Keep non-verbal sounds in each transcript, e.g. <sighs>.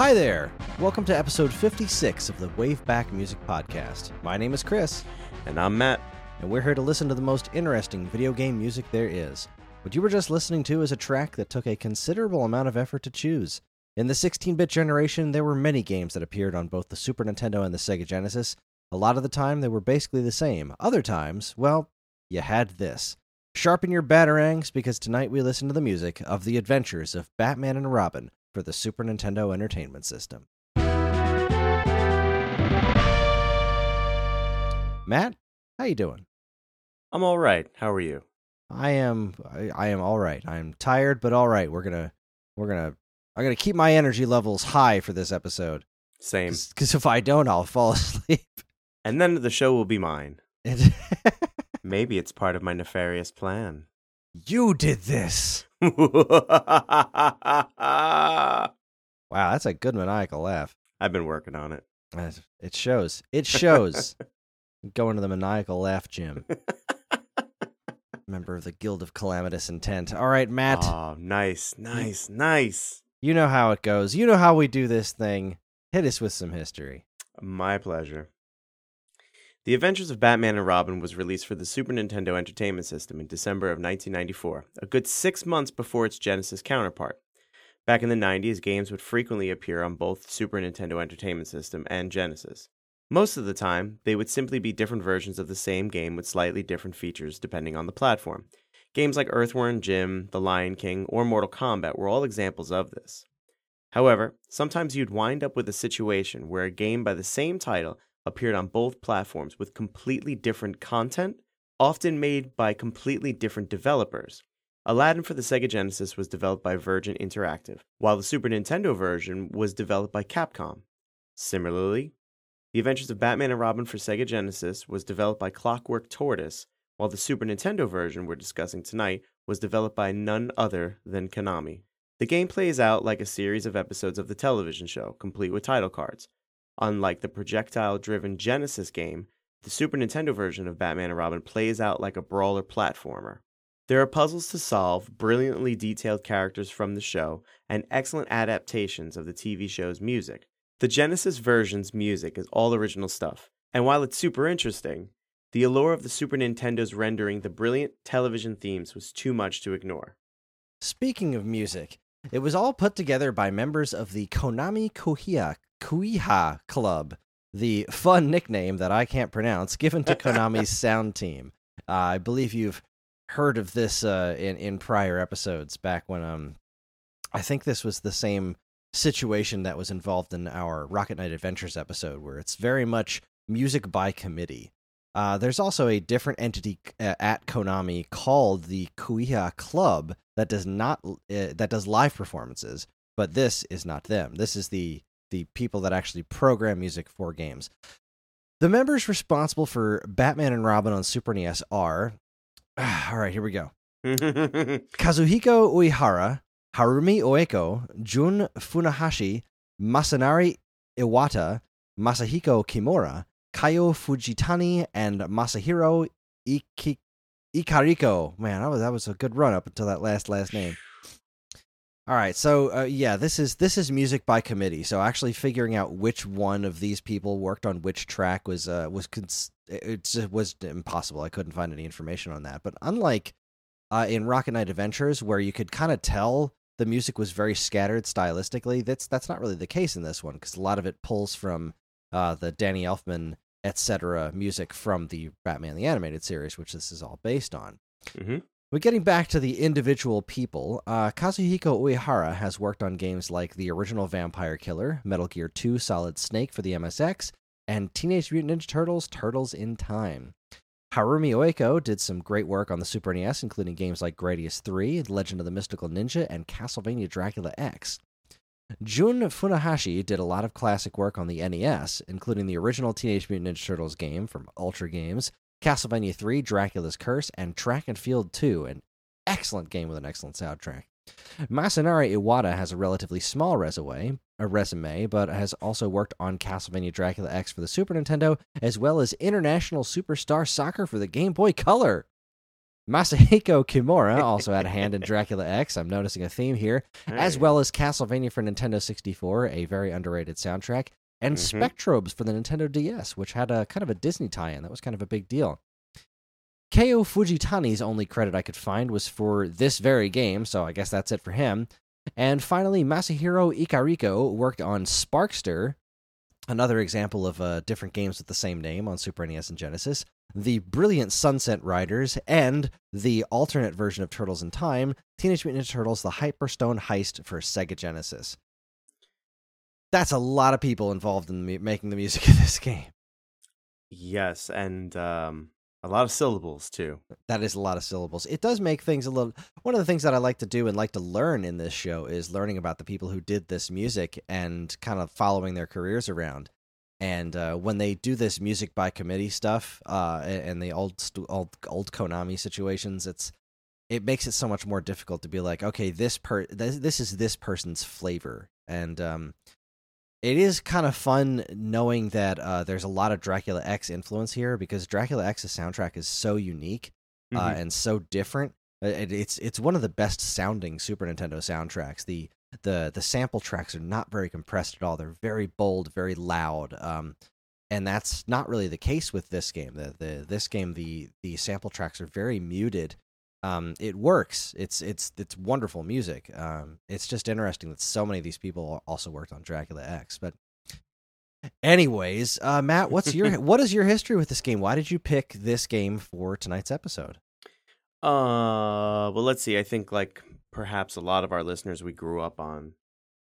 Hi there! Welcome to episode 56 of the Waveback Music Podcast. My name is Chris, And I'm Matt. and we're here to listen to the most interesting video game music there is. What you were just listening to is a track that took a considerable amount of effort to choose. In the 16 bit generation, there were many games that appeared on both the Super Nintendo and the Sega Genesis. A lot of the time, they were basically the same. Other times, well, you had this. Sharpen your batarangs because tonight we listen to the music of the adventures of Batman and Robin for the Super Nintendo Entertainment System. Matt, how you doing? I'm all right. How are you? I am I, I am all right. I'm tired, but all right. We're gonna we're gonna I'm gonna keep my energy levels high for this episode Same. because if I don't, I'll fall <laughs> asleep. And then the show will be mine. <laughs> Maybe it's part of my nefarious plan. you did this. <laughs> Wow, that's a good maniacal laugh. I've been working on it. It shows. It shows. Going to the maniacal laugh gym. <laughs> Member of the Guild of Calamitous Intent. All right, Matt. Oh, nice, nice, nice. You know how it goes. You know how we do this thing. Hit us with some history. My pleasure. The Adventures of Batman and Robin was released for the Super Nintendo Entertainment System in December of 1994, a good six months before its Genesis counterpart. Back in the 90s, games would frequently appear on both Super Nintendo Entertainment System and Genesis. Most of the time, they would simply be different versions of the same game with slightly different features depending on the platform. Games like Earthworm Jim, The Lion King, or Mortal Kombat were all examples of this. However, sometimes you'd wind up with a situation where a game by the same title appeared on both platforms with completely different content, often made by completely different developers. Aladdin for the Sega Genesis was developed by Virgin Interactive, while the Super Nintendo version was developed by Capcom. Similarly, The Adventures of Batman and Robin for Sega Genesis was developed by Clockwork Tortoise, while the Super Nintendo version we're discussing tonight was developed by none other than Konami. The game plays out like a series of episodes of the television show, complete with title cards. Unlike the projectile driven Genesis game, the Super Nintendo version of Batman and Robin plays out like a brawler platformer. There are puzzles to solve, brilliantly detailed characters from the show, and excellent adaptations of the TV show's music. The Genesis version's music is all original stuff, and while it's super interesting, the allure of the Super Nintendo's rendering the brilliant television themes was too much to ignore. Speaking of music, it was all put together by members of the Konami Kuhia Kuiha Club, the fun nickname that I can't pronounce given to Konami's <laughs> sound team. Uh, I believe you've heard of this uh, in in prior episodes back when um I think this was the same situation that was involved in our Rocket Knight Adventures episode where it's very much music by committee. Uh, there's also a different entity uh, at Konami called the Kuiha Club that does not uh, that does live performances, but this is not them. This is the the people that actually program music for games. The members responsible for Batman and Robin on Super NES are <sighs> all right. Here we go. <laughs> Kazuhiko Uehara, Harumi Ueko, Jun Funahashi, Masanari Iwata, Masahiko Kimura, Kayo Fujitani, and Masahiro Iki- Ikariko. Man, that was that was a good run up until that last last name. All right, so uh, yeah, this is this is music by committee. So actually figuring out which one of these people worked on which track was uh, was cons- it it was impossible. I couldn't find any information on that. But unlike uh, in Rocket Knight Adventures, where you could kind of tell the music was very scattered stylistically, that's that's not really the case in this one because a lot of it pulls from uh, the Danny Elfman etc. music from the Batman the Animated Series, which this is all based on. Mhm. But getting back to the individual people, uh, Kazuhiko Uehara has worked on games like the original Vampire Killer, Metal Gear 2 Solid Snake for the MSX, and Teenage Mutant Ninja Turtles Turtles in Time. Harumi Ueko did some great work on the Super NES, including games like Gradius 3, Legend of the Mystical Ninja, and Castlevania Dracula X. Jun Funahashi did a lot of classic work on the NES, including the original Teenage Mutant Ninja Turtles game from Ultra Games, Castlevania 3, Dracula's Curse, and Track and Field 2, an excellent game with an excellent soundtrack. Masanari Iwata has a relatively small resume, a resume, but has also worked on Castlevania Dracula X for the Super Nintendo, as well as International Superstar Soccer for the Game Boy Color. Masahiko Kimura <laughs> also had a hand in Dracula X. I'm noticing a theme here, as well as Castlevania for Nintendo 64, a very underrated soundtrack, and Mhm. Spectrobes for the Nintendo DS, which had a kind of a Disney tie-in. That was kind of a big deal. Keo Fujitani's only credit I could find was for this very game, so I guess that's it for him. And finally, Masahiro Ikariko worked on Sparkster, another example of uh, different games with the same name on Super NES and Genesis, the brilliant Sunset Riders, and the alternate version of Turtles in Time, Teenage Mutant Ninja Turtles: The Hyperstone Heist for Sega Genesis. That's a lot of people involved in mu- making the music <laughs> of this game. Yes, and um, a lot of syllables too. That is a lot of syllables. It does make things a little. One of the things that I like to do and like to learn in this show is learning about the people who did this music and kind of following their careers around. And uh, when they do this music by committee stuff, uh, and the old old old Konami situations, it's it makes it so much more difficult to be like, okay, this per this, this is this person's flavor, and um, it is kind of fun knowing that uh, there's a lot of Dracula X influence here because Dracula X's soundtrack is so unique uh, Mhm. and so different. Uh, It, it's it's one of the best sounding Super Nintendo soundtracks. The the the sample tracks are not very compressed at all. They're very bold, very loud. Um, and that's not really the case with this game. The the this game the the sample tracks are very muted. Um, it works. It's it's it's wonderful music. Um, it's just interesting that so many of these people also worked on Dracula X. But anyways, uh, Matt, what's your <laughs> what is your history with this game? Why did you pick this game for tonight's episode? Uh, well, let's see. I think like perhaps a lot of our listeners we grew up on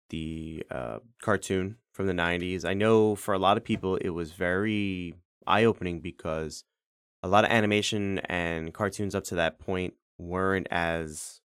the uh, cartoon from the '90s. I know for a lot of people it was very eye-opening because a lot of animation and cartoons up to that point weren't as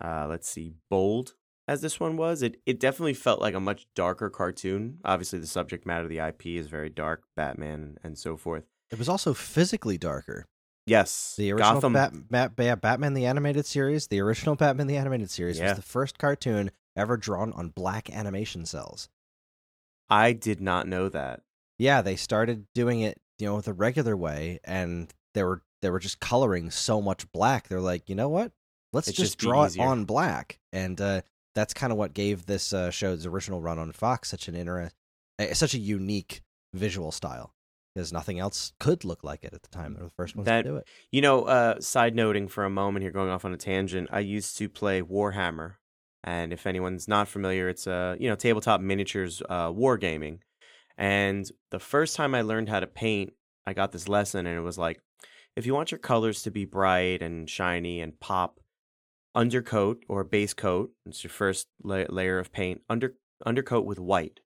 uh, let's see, bold as this one was. It it definitely felt like a much darker cartoon. Obviously, the subject matter of the IP is very dark, Batman and so forth. It was also physically darker. Yes, The original Gotham. Bat, Bat, Bat, Batman the Animated Series, the original Batman the Animated Series Yeah. was the first cartoon ever drawn on black animation cels. I did not know that. Yeah, they started doing it, you know, the regular way, and they were they were just coloring so much black. They're like, you know what? Let's just, just draw it on black, and uh, that's kind of what gave this uh, show's original run on Fox such an inter- uh, such a unique visual style. Because nothing else could look like it at the time. They were the first ones That- to do it. You know, uh, side noting for a moment here, going off on a tangent. I used to play Warhammer, and if anyone's not familiar, it's a you know tabletop miniatures uh, wargaming. And the first time I learned how to paint, I got this lesson, and it was like, if you want your colors to be bright and shiny and pop, undercoat or base coat. It's your first la- layer of paint. Under undercoat with white.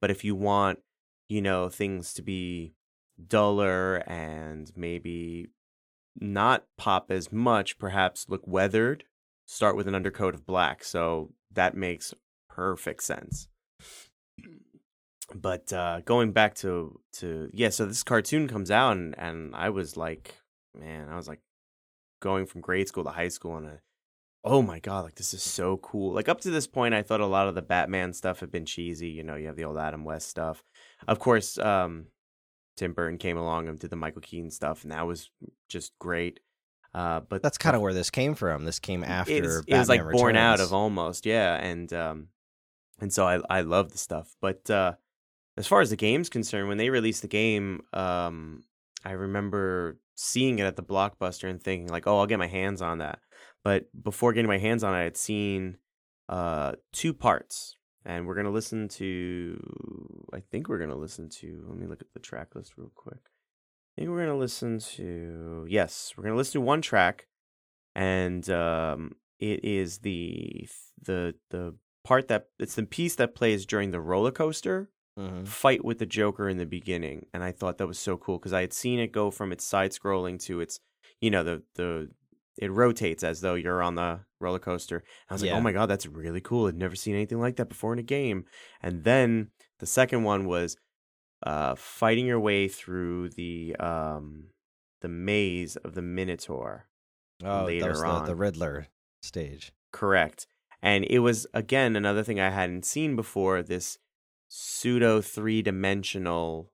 But if you want, you know, things to be duller and maybe not pop as much, perhaps look weathered, start with an undercoat of black. So that makes perfect sense. But uh, going back to to yeah, so this cartoon comes out and, and I was like, man, I was like going from grade school to high school and a, oh my god, like this is so cool. Like up to this point, I thought a lot of the Batman stuff had been cheesy. You know, you have the old Adam West stuff. Of course, um, Tim Burton came along and did the Michael Keaton stuff, and that was just great. Uh, but That's kind of where this came from. This came after it, Batman it was like born out of almost, yeah, and um, and so I I love the stuff. But uh, as far as the game's concerned, when they released the game, um, I remember seeing it at the blockbuster and thinking like, oh, I'll get my hands on that. But before getting my hands on it, I had seen uh two parts, and we're gonna listen to. I think we're gonna listen to. Let me look at the track list real quick. I think we're gonna listen to. Yes, we're gonna listen to one track, and um, it is the the the part that it's the piece that plays during the roller coaster Mhm. fight with the Joker in the beginning, and I thought that was so cool because I had seen it go from its side scrolling to its, you know, the the it rotates as though you're on the roller coaster. I was like, oh my god, that's really cool. I'd never seen anything like that before in a game. And then the second one was uh, fighting your way through the um the maze of the Minotaur. Oh, later the, the. Riddler stage. Correct. And it was again another thing I hadn't seen before. This pseudo three dimensional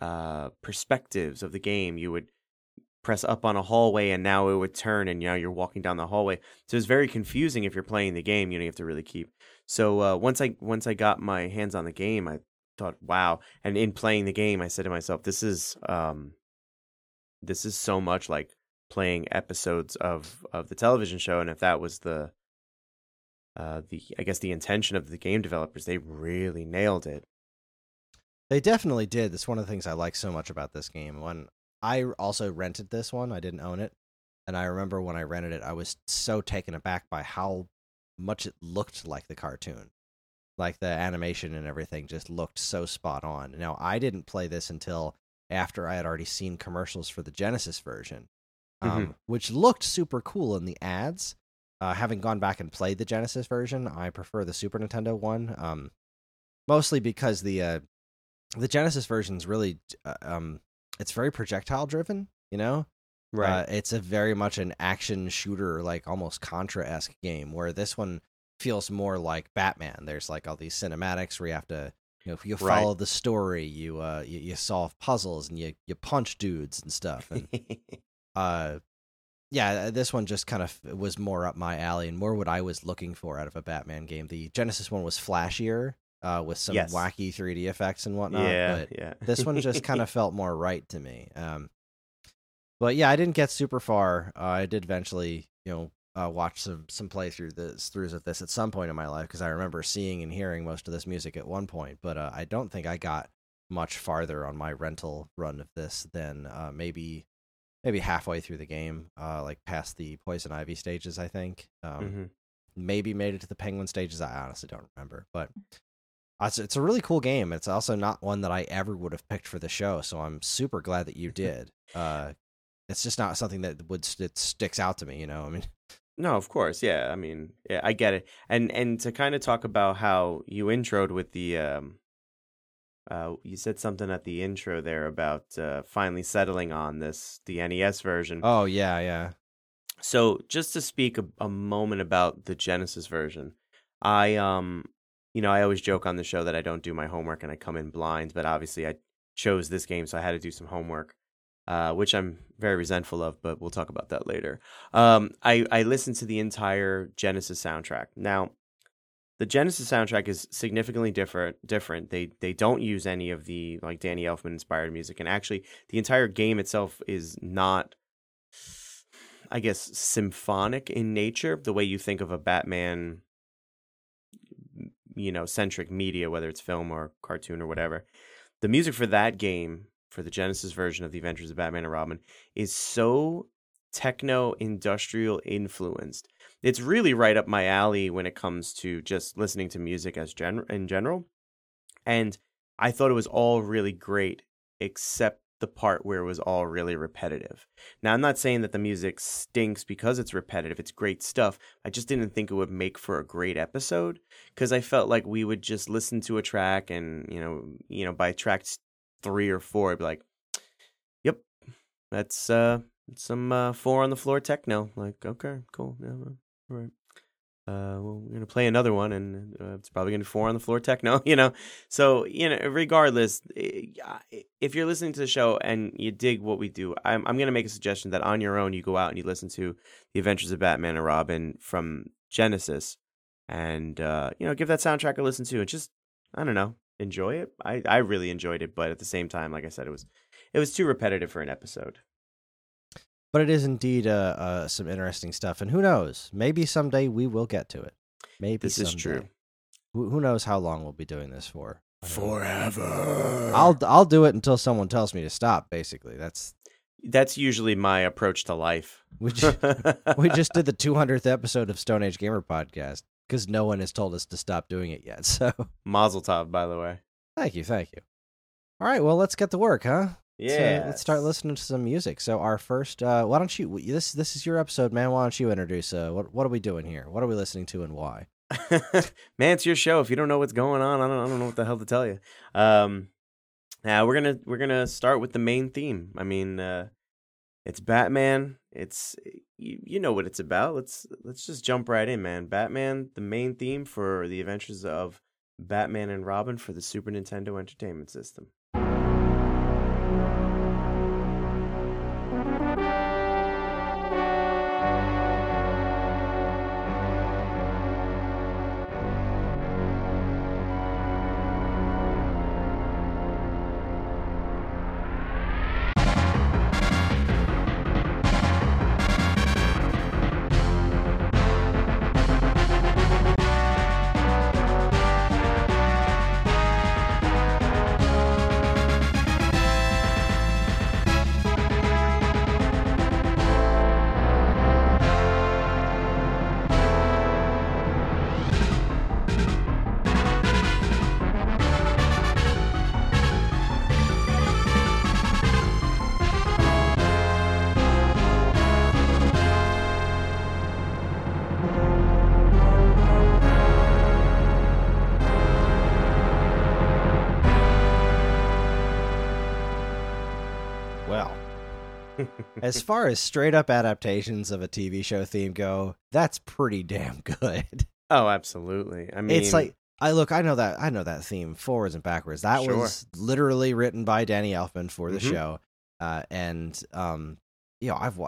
uh perspectives of the game. You would press up on a hallway and now it would turn and now you're walking down the hallway. So it's very confusing if you're playing the game. You know, you have to really keep. So uh, once I once I got my hands on the game, I thought, wow. And in playing the game, I said to myself, this is um, this is so much like playing episodes of of the television show. And if that was the uh, the I guess the intention of the game developers, they really nailed it. They definitely did. That's one of the things I like so much about this game. When I also rented this one, I didn't own it, and I remember when I rented it, I was so taken aback by how much it looked like the cartoon. Like the animation and everything just looked so spot on. Now, I didn't play this until after I had already seen commercials for the Genesis version, um, mm-hmm. which looked super cool in the ads. Uh, having gone back and played the Genesis version, I prefer the Super Nintendo one, um, mostly because the uh, the Genesis version is really uh, um, it's very projectile driven. You know, right? Uh, it's a very much an action shooter, like almost Contra esque game, where this one feels more like Batman. There's like all these cinematics where you have to you know, if you follow right. the story, you uh you, you, solve puzzles and you you punch dudes and stuff. And <laughs> uh yeah, this one just kind of was more up my alley and more what I was looking for out of a Batman game. The Genesis one was flashier, uh, with some yes. wacky 3D effects and whatnot. Yeah, but yeah. this one just kind of <laughs> felt more right to me. Um, but yeah, I didn't get super far. Uh, I did eventually, you know, uh, watch some some playthrough this throughs of this at some point in my life because I remember seeing and hearing most of this music at one point. But uh, I don't think I got much farther on my rental run of this than uh, maybe maybe halfway through the game, uh, like past the poison ivy stages. I think um, mm-hmm. maybe made it to the penguin stages. I honestly don't remember, but. It's, it's a really cool game. It's also not one that I ever would have picked for the show, so I'm super glad that you <laughs> did. Uh, it's just not something that would it sticks out to me. You know, I mean, no, of course, yeah. I mean, yeah, I get it. And and to kind of talk about how you introed with the um uh you said something at the intro there about uh finally settling on this the NES version. Oh, yeah, yeah. So, just to speak a, a moment about the Genesis version. I um you know, I always joke on the show that I don't do my homework and I come in blind, but obviously I chose this game so I had to do some homework uh, which I'm very resentful of, but we'll talk about that later. Um, I, I listened to the entire Genesis soundtrack. Now, the Genesis soundtrack is significantly different. Different. They they don't use any of the like Danny Elfman inspired music, and actually, the entire game itself is not, I guess, symphonic in nature. The way you think of a Batman, you know, centric media, whether it's film or cartoon or whatever. The music for that game for the Genesis version of the Adventures of Batman and Robin is so techno industrial influenced. It's really right up my alley when it comes to just listening to music as gen- in general. And I thought it was all really great except the part where it was all really repetitive. Now, I'm not saying that the music stinks because it's repetitive. It's great stuff. I just didn't think it would make for a great episode because I felt like we would just listen to a track and, you know, you know, by track three or four, I'd be like, "Yep, that's uh some uh, four on the floor techno." Like, okay, cool, yeah, all right. Uh, we're gonna play another one, and uh, it's probably gonna be four on the floor techno, <laughs> you know. So, you know, regardless, eh, if you're listening to the show and you dig what we do, I'm I'm gonna make a suggestion that on your own you go out and you listen to the Adventures of Batman and Robin from Genesis, and uh, you know, give that soundtrack a listen to, and just I don't know, enjoy it. I I really enjoyed it, but at the same time, like I said, it was it was too repetitive for an episode. But it is indeed uh, uh some interesting stuff, and who knows? Maybe someday we will get to it. Maybe this someday. is true. Who, who knows how long we'll be doing this for? Forever. I'll I'll do it until someone tells me to stop. Basically, that's that's usually my approach to life. <laughs> We just, <laughs> we just did the 200th episode of Stone Age Gamer podcast because no one has told us to stop doing it yet. <laughs> So Mazel tov, by the way. Thank you, thank you. All right, well, let's get to work, huh? Yeah. So let's start listening to some music. So our first, uh, why don't you? This this is your episode, man. Why don't you introduce? Uh, what what are we doing here? What are we listening to, and why? <laughs> man, it's your show. If you don't know what's going on, I don't I don't know what the hell to tell you. Um, now we're gonna we're gonna start with the main theme. I mean, uh, it's Batman. It's you, you know what it's about. Let's let's just jump right in, man. Batman, the main theme for the adventures of Batman and Robin for the Super Nintendo Entertainment System. As far as straight up adaptations of a TV show theme go, that's pretty damn good. <laughs> oh, absolutely. I mean, it's like I look, I know that I know that theme forwards and backwards. That Sure. was literally written by Danny Elfman for the Mhm. show, uh, and um, you know, I've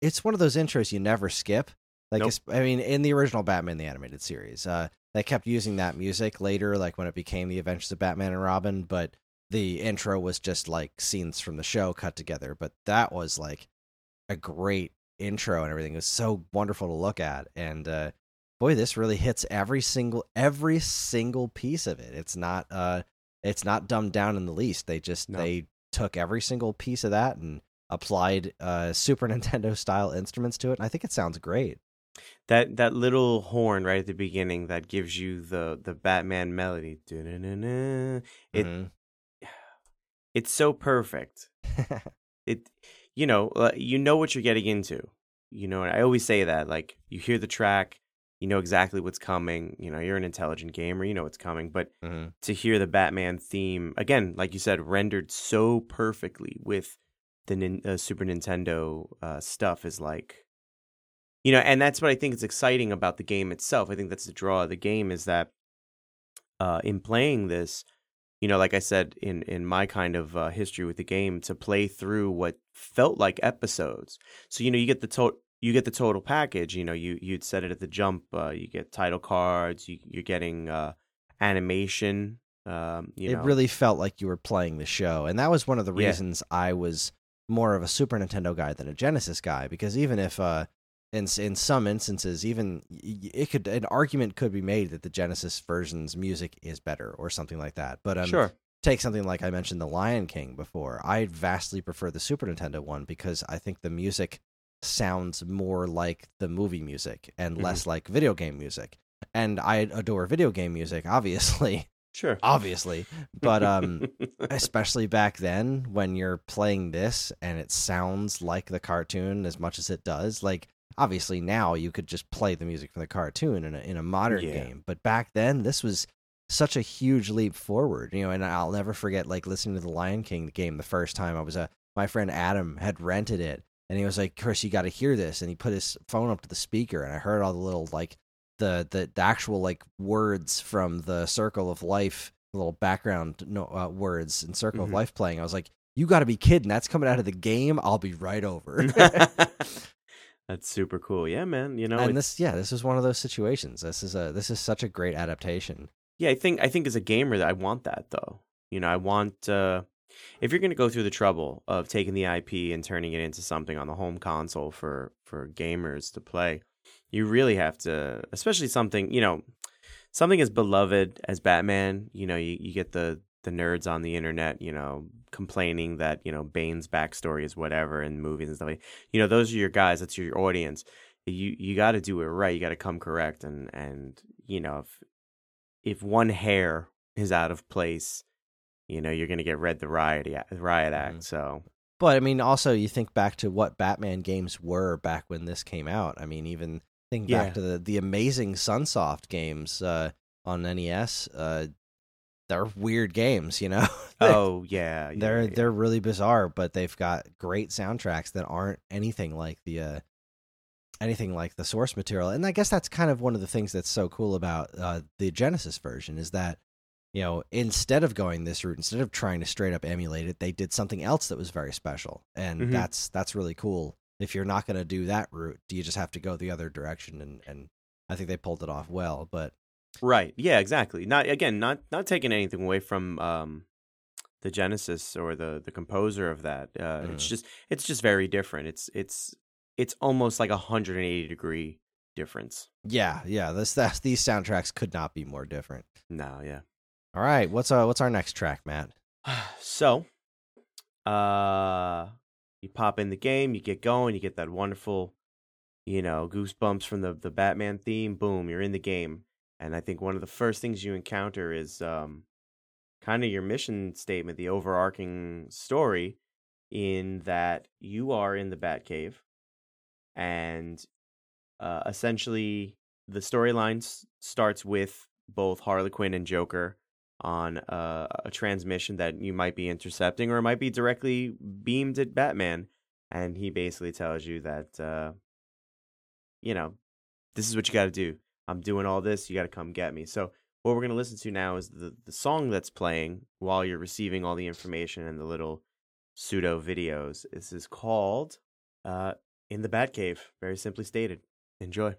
it's one of those intros you never skip. Like, Nope. I mean, in the original Batman the animated series, uh, they kept using that music later, like when it became the Adventures of Batman and Robin, but the intro was just like scenes from the show cut together. But that was like a great intro and everything. It was so wonderful to look at, and uh, boy, this really hits every single every single piece of it. It's not uh, it's not dumbed down in the least. They just No. they took every single piece of that and applied uh, Super <laughs> Nintendo style instruments to it. And I think it sounds great. that that little horn right at the beginning that gives you the the Batman melody. It Mhm. <sighs> it's so perfect. <laughs> It you know uh, you know what you're getting into. You know, I always say that like you hear the track, you know exactly what's coming. You know, you're an intelligent gamer, you know what's coming. But Mhm. to hear the Batman theme again, like you said, rendered so perfectly with the nin- uh, Super Nintendo uh, stuff is like, you know, and that's what I think is exciting about the game itself. I think that's the draw of the game is that uh, in playing this, you know, like I said in in my kind of uh, history with the game, to play through what felt like episodes. So you know, you get the total. You get the total package. You know, you you'd said it at the jump. Uh, you get title cards. You, you're getting uh, animation. Um, you it know, really felt like you were playing the show, and that was one of the Yeah. reasons I was more of a Super Nintendo guy than a Genesis guy. Because even if, uh, in in some instances, even it could an argument could be made that the Genesis version's music is better or something like that. But um, sure. take something like I mentioned the Lion King before. I vastly prefer the Super Nintendo one because I think the music sounds more like the movie music and Mhm. less like video game music. And I adore video game music, <laughs> obviously, Sure. obviously, but um <laughs> especially back then when you're playing this and it sounds like the cartoon as much as it does like obviously now you could just play the music from the cartoon in a in a modern Yeah. game but back then this was such a huge leap forward you know and I'll never forget like listening to the Lion King game the first time I was a my friend Adam had rented it and he was like Chris you got to hear this and he put his phone up to the speaker and I heard all the little like the the, the actual like words from the circle of life little background no, uh, words in circle Mhm. of life playing i was like you got to be kidding that's coming out of the game i'll be right over <laughs> <laughs> <laughs> That's super cool. Yeah, man. You know, and it's- this yeah this is one of those situations this is a this is such a great adaptation Yeah, I think I think as a gamer that I want that though. You know, I want uh if you're going to go through the trouble of taking the IP and turning it into something on the home console for for gamers to play, you really have to especially something, you know, something as beloved as Batman, you know, you, you get the the nerds on the internet, you know, complaining that, you know, Bane's backstory is whatever in movies and stuff like you know, those are your guys, that's your audience. You you got to do it right. You got to come correct and and you know, if if one hair is out of place, you know you're gonna get read the riot riot act. Mhm. So but i mean also you think back to what batman games were back when this came out i mean even think Yeah. back to the the amazing sunsoft games uh on nes uh they're weird games you know <laughs> oh yeah, yeah, they're yeah. they're really bizarre, but they've got great soundtracks that aren't anything like the uh, anything like the source material. And I guess that's kind of one of the things that's so cool about uh, the Genesis version is that you know instead of going this route, instead of trying to straight up emulate it, they did something else that was very special, and Mhm. that's that's really cool. If you're not going to do that route, do you just have to go the other direction, and and I think they pulled it off well. But right. Yeah, exactly. Not again, not not taking anything away from um the genesis or the the composer of that. Uh, It's Mhm. just it's just very different. It's it's it's almost like a 180 degree difference. yeah, yeah, this that these soundtracks could not be more different. No, yeah. All right, what's uh what's our next track, Matt? <sighs> so uh you pop in the game you get going you get that wonderful you know goosebumps from the the batman theme boom you're in the game and i think one of the first things you encounter is um kind of your mission statement the overarching story in that you are in the batcave and uh essentially the storyline s- starts with both harley quinn and joker on uh, a transmission that you might be intercepting or it might be directly beamed at Batman and he basically tells you that uh, you know this is what you got to do. I'm doing all this. You got to come get me. So what we're gonna listen to now is the the song that's playing while you're receiving all the information and the little pseudo videos. This is called uh, "In the Batcave." Very simply stated. Enjoy.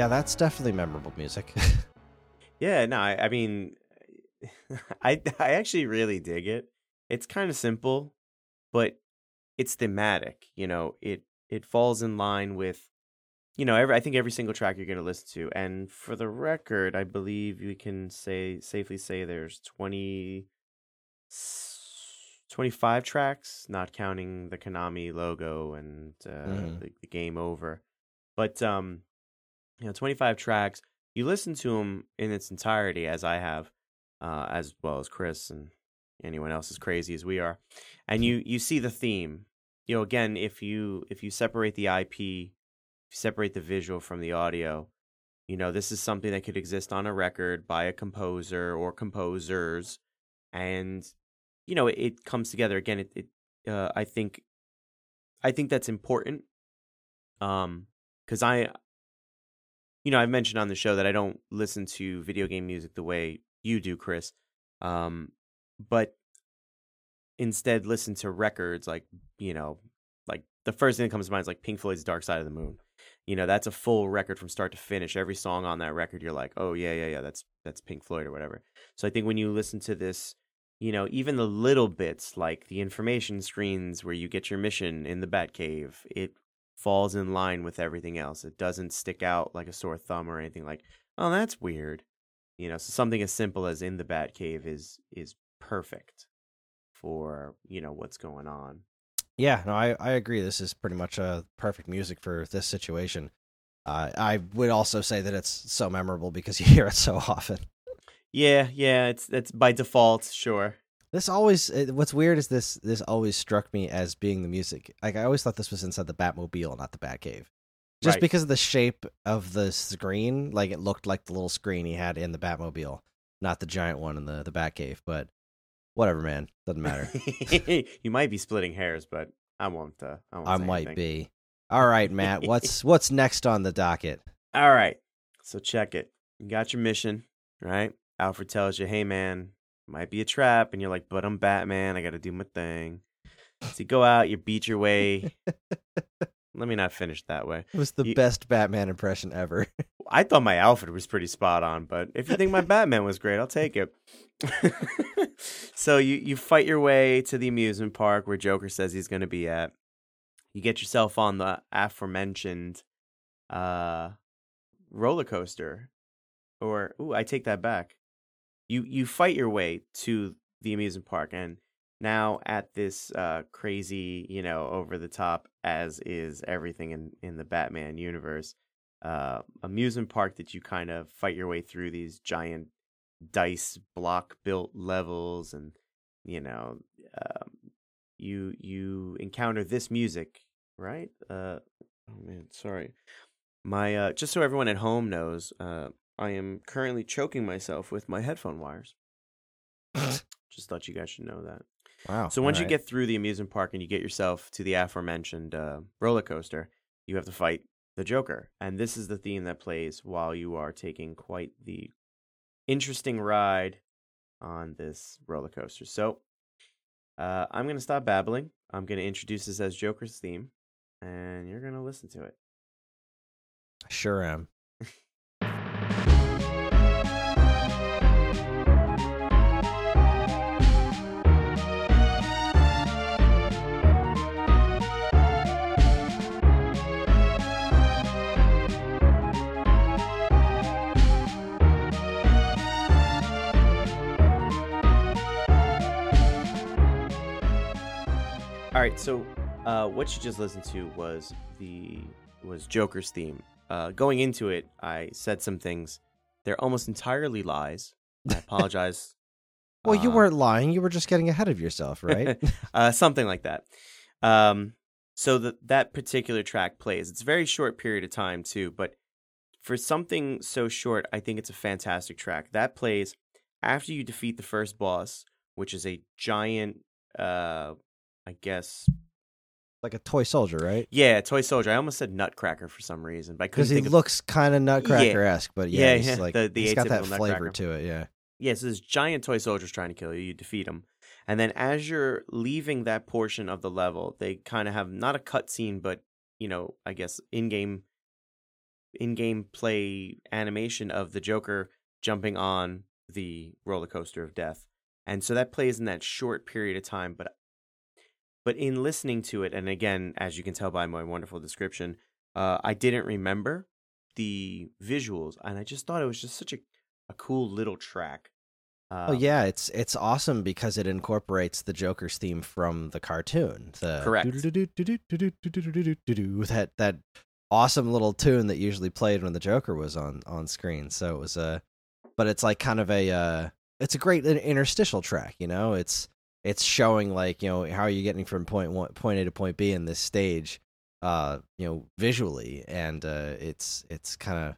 Yeah, that's definitely memorable music. <laughs> Yeah, no, I, I mean, <laughs> I I actually really dig it. It's kind of simple, but it's thematic. You know, it it falls in line with, you know, every I think every single track you're going to listen to. And for the record, I believe we can say safely say there's 20, 25 tracks, not counting the Konami logo and uh, Mhm. the, the game over. But um, you know, 25 tracks you listen to them in its entirety as i have uh, as well as chris and anyone else as crazy as we are and you you see the theme. You know again if you if you separate the ip if you separate the visual from the audio you know this is something that could exist on a record by a composer or composers and you know it, it comes together. Again it, it uh, i think i think that's important um because i you know, I've mentioned on the show that I don't listen to video game music the way you do, Chris. Um, but instead listen to records like, you know, like the first thing that comes to mind is like Pink Floyd's Dark Side of the Moon. You know, that's a full record from start to finish. Every song on that record, you're like, oh yeah, yeah, yeah, that's that's Pink Floyd or whatever. So I think when you listen to this, you know, even the little bits like the information screens where you get your mission in the Batcave, it falls in line with everything else. It doesn't stick out like a sore thumb or anything like, oh, that's weird. You know, so something as simple as in the Batcave is is perfect for, you know, what's going on. yeah, no, I, I agree. This is pretty much a perfect music for this situation. Uh, I would also say that it's so memorable because <laughs> you hear it so often. Yeah, yeah, it's it's by default, sure. This always what's weird is this this always struck me as being the music. Like I always thought this was inside the Batmobile, not the Batcave. Just Right. because of the shape of the screen, like it looked like the little screen he had in the Batmobile, not the giant one in the the Batcave. But whatever, man, doesn't matter. <laughs> you might be splitting hairs, but I won't. Uh, I, won't I might anything. be. All right, Matt. <laughs> What's what's next on the docket? All right. So check it. You got your mission, right? Alfred tells you, hey, man, might be a trap. And you're like, but I'm Batman. I got to do my thing. So you go out, you beat your way. Let me not finish that way. It was the You- best Batman impression ever. <laughs> I thought my outfit was pretty spot on, but if you think my Batman was great, I'll take it. <laughs> so you, you fight your way to the amusement park where Joker says he's going to be at. You get yourself on the aforementioned uh, roller coaster, or ooh, I take that back. You you fight your way to the amusement park, and now at this uh, crazy, you know, over the top as is everything in in the Batman universe uh, amusement park that you kind of fight your way through these giant dice block built levels and you know um, you you encounter this music right? Uh oh man sorry. My uh just so everyone at home knows uh i am currently choking myself with my headphone wires <laughs> just thought you guys should know that Wow. so once you get through the amusement park and you get yourself to the aforementioned uh, roller coaster, you have to fight the Joker, and this is the theme that plays while you are taking quite the interesting ride on this roller coaster. So uh, I'm gonna stop babbling. I'm gonna introduce this as Joker's theme, and you're gonna listen to it. I sure am. All right, so uh, what you just listened to was the was Joker's theme. Uh, going into it, I said some things. They're almost entirely lies. I <laughs> apologize. Well, you Uh, weren't lying. You were just getting ahead of yourself, <laughs> right? uh, something like that. Um, so that that particular track plays. It's a very short period of time too, but for something so short, I think it's a fantastic track. That plays after you defeat the first boss, which is a giant. Uh, I guess like a toy soldier, right? yeah, toy soldier. I almost said Nutcracker for some reason, but Because he looks kind of Nutcracker esque, but yeah, Yeah, he's yeah, like the- the he's got that flavor to it. Yeah. yeah, so this giant toy soldier's trying to kill you. You defeat him, and then as you're leaving that portion of the level, they kind of have not a cutscene, but you know, I guess in-game, in-game play animation of the Joker jumping on the roller coaster of death, and so that plays in that short period of time. But, but in listening to it, and again, as you can tell by my wonderful description, uh, I didn't remember the visuals, and I just thought it was just such a, a cool little track. Oh, um, oh yeah, it's it's awesome because it incorporates the Joker's theme from the cartoon. The correct that that awesome little tune that usually played when the Joker was on on screen. So it was a, but it's like kind of a uh, it's a great interstitial track. You know, it's it's showing like you know how are you getting from point one point A to point B in this stage, uh, you know, visually, and uh, it's it's kind of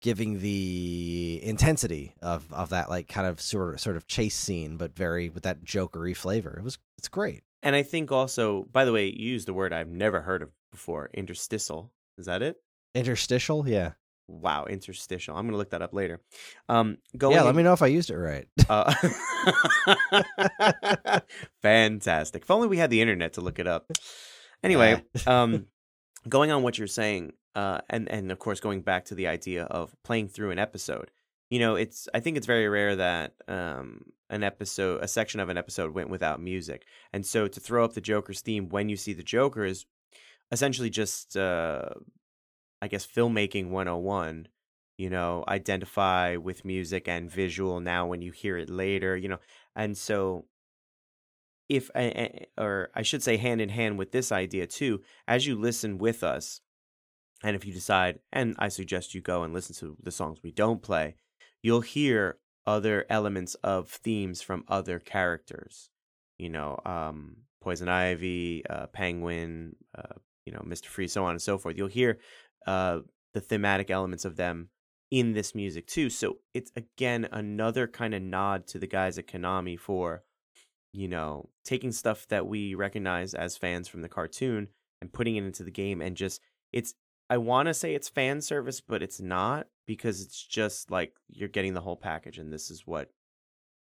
giving the intensity of of that like kind of sort of sort of chase scene, but very with that jokery flavor. It was it's great. And I think also, by the way, you used a word I've never heard of before, interstitial. Is that it? Interstitial, yeah, Wow, interstitial. I'm gonna look that up later. Um, going yeah. Let me know if I used it right. Uh, <laughs> fantastic. If only we had the internet to look it up. Anyway, <laughs> um, going on what you're saying, uh, and and of course going back to the idea of playing through an episode. You know, it's I think it's very rare that um, an episode, a section of an episode, went without music, and so to throw up the Joker's theme when you see the Joker is essentially just, uh, I guess, filmmaking 101 you know identify with music and visual now when you hear it later you know and so if a- a- or i should say hand in hand with this idea too as you listen with us and if you decide and i suggest you go and listen to the songs we don't play you'll hear other elements of themes from other characters you know um poison ivy uh penguin uh you know mr freeze so on and so forth. You'll hear uh the thematic elements of them in this music too. So it's again another kind of nod to the guys at Konami for, you know, taking stuff that we recognize as fans from the cartoon and putting it into the game and just it's I want to say it's fan service, but it's not because it's just like you're getting the whole package and this is what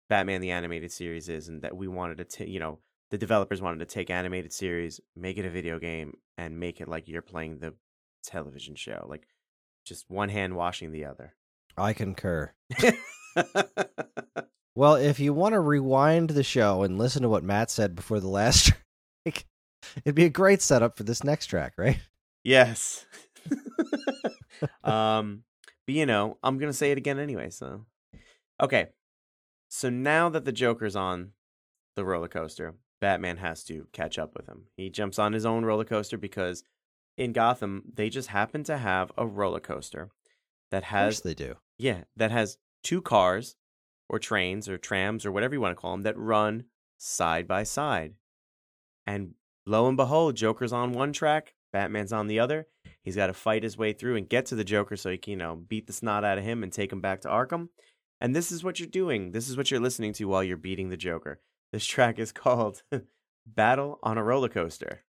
Batman the animated series is and that we wanted to ta- you know the developers wanted to take animated series, make it a video game and make it like you're playing the television show. Like just one hand washing the other. I concur. <laughs> Well, if you want to rewind the show and listen to what Matt said before the last <laughs> track, it'd be a great setup for this next track, right? yes. <laughs> um, but you know, I'm gonna say it again anyway. So, okay. So now that the Joker's on the roller coaster, Batman has to catch up with him. He jumps on his own roller coaster because in Gotham they just happen to have a roller coaster that Of course has they do. Yeah, that has two cars or trains or trams or whatever you want to call them that run side by side. And lo and behold, Joker's on one track, Batman's on the other. He's got to fight his way through and get to the Joker so he can, you know, beat the snot out of him and take him back to Arkham. And this is what you're doing. This is what you're listening to while you're beating the Joker. This track is <laughs> called Battle on a Roller Coaster.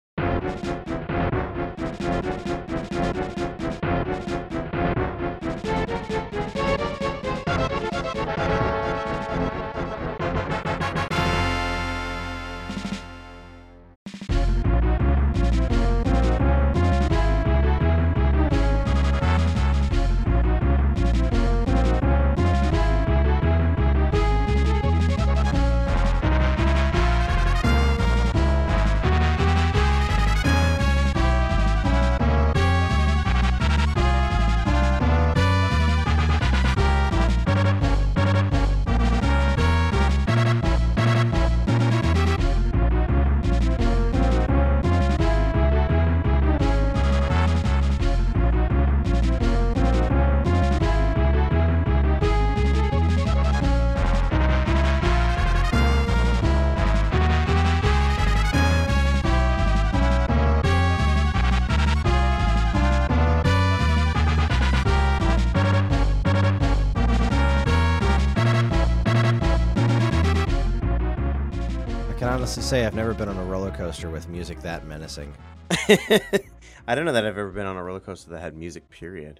Say I've never been on a roller coaster with music that menacing. <laughs> I don't know that I've ever been on a roller coaster that had music. Period.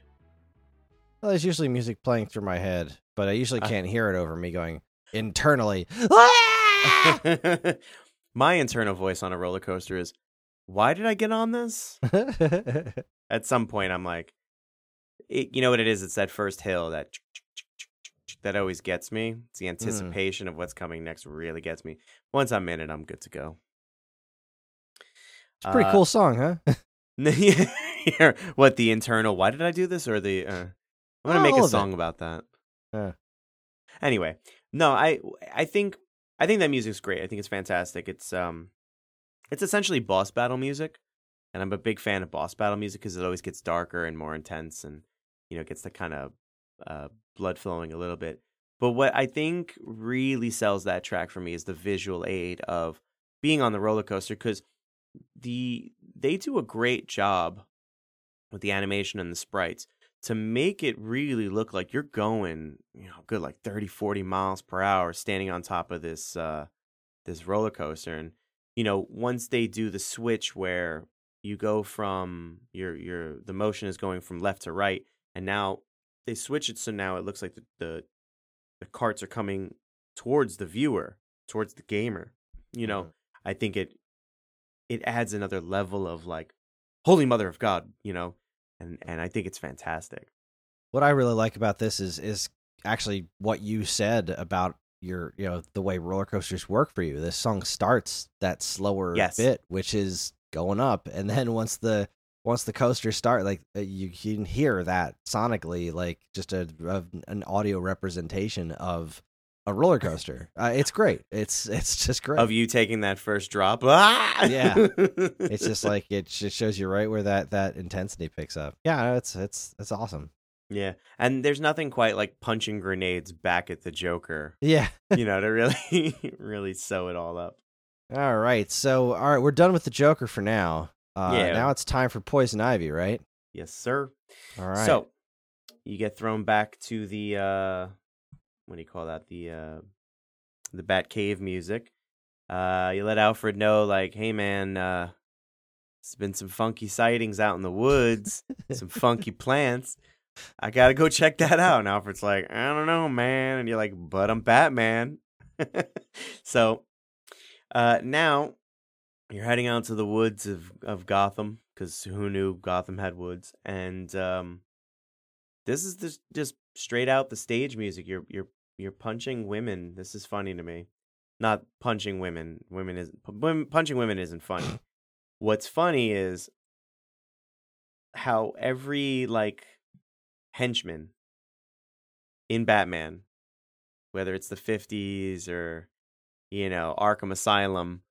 Well, there's usually music playing through my head, but I usually uh. can't hear it over me going internally. <laughs> My internal voice on a roller coaster is, "Why did I get on this?" <laughs> At some point, I'm like, it, you know what it is? It's that first hill that that always gets me. It's the hmm. anticipation of what's coming next really gets me. Once I'm in it, I'm good to go. It's a pretty Uh, cool song, huh? <laughs> Yeah, what the internal? Why did I do this? Or the? Uh, I'm gonna make a of it. song about that. Yeah. Anyway, no, I I think I think that music's great. I think it's fantastic. It's um, it's essentially boss battle music, and I'm a big fan of boss battle music because it always gets darker and more intense, and you know gets the kind of uh, blood flowing a little bit. But what I think really sells that track for me is the visual aid of being on the roller coaster because the they do a great job with the animation and the sprites to make it really look like you're going you know good like 30 40 miles per hour standing on top of this uh this roller coaster. And you know once they do the switch where you go from your your the motion is going from left to right and now they switch it so now it looks like the the, the carts are coming towards the viewer towards the gamer you know Mhm. i think it it adds another level of like holy mother of god you know and and i think it's fantastic what I really like about this is is actually what you said about your you know the way roller coasters work for you. This song starts that slower Yes. bit, which is going up, and then once the once the coaster start, like uh, you can hear that sonically, like just a, a an audio representation of a roller coaster. Uh, it's great. It's it's just great. of you taking that first drop ah! Yeah. <laughs> it's just like it just shows you right where that that intensity picks up. Yeah, it's it's it's awesome. yeah and there's nothing quite like punching grenades back at the joker Yeah. you know to really <laughs> really sew it all up All right. So, all right, we're done with the Joker for now. Uh, Yeah. Now it's time for Poison Ivy, right? yes sir. All right. so you get thrown back to the uh what do you call that? The uh the bat cave music. Uh you let alfred know like hey man uh there's been some funky sightings out in the woods some funky <laughs> plants. I gotta go check that out. And alfred's like i don't know man. And you're like but i'm batman. <laughs> So uh now you're heading out to the woods of of gotham because who knew gotham had woods and um this is just just straight out the stage music. You're you're you're punching women. This is funny to me. Not punching women. Women is pu- wom- punching women isn't funny. <laughs> What's funny is how every like henchman in Batman, whether it's the 50s or you know Arkham Asylum,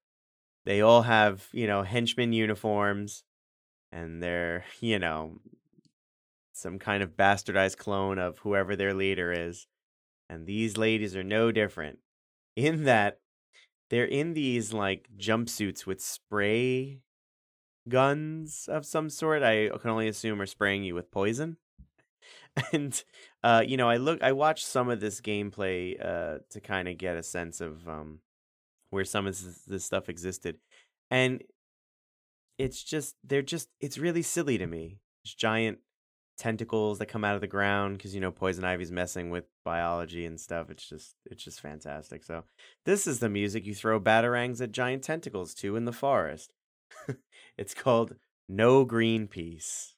they all have you know henchman uniforms, and they're <laughs> you know some kind of bastardized clone of whoever their leader is. And these ladies are no different <laughs> in that they're in these like jumpsuits with spray guns of some sort. I can only assume are spraying you with poison. <laughs> And uh, you know, I look I watched some of this gameplay uh to kind of get a sense of um where some of this, stuff existed. And it's just they're just it's really silly to me. It's giant tentacles that come out of the ground because you know poison ivy's messing with biology and stuff it's just it's just fantastic so this is the music you throw batarangs at giant tentacles to in the forest <laughs> it's called no green peace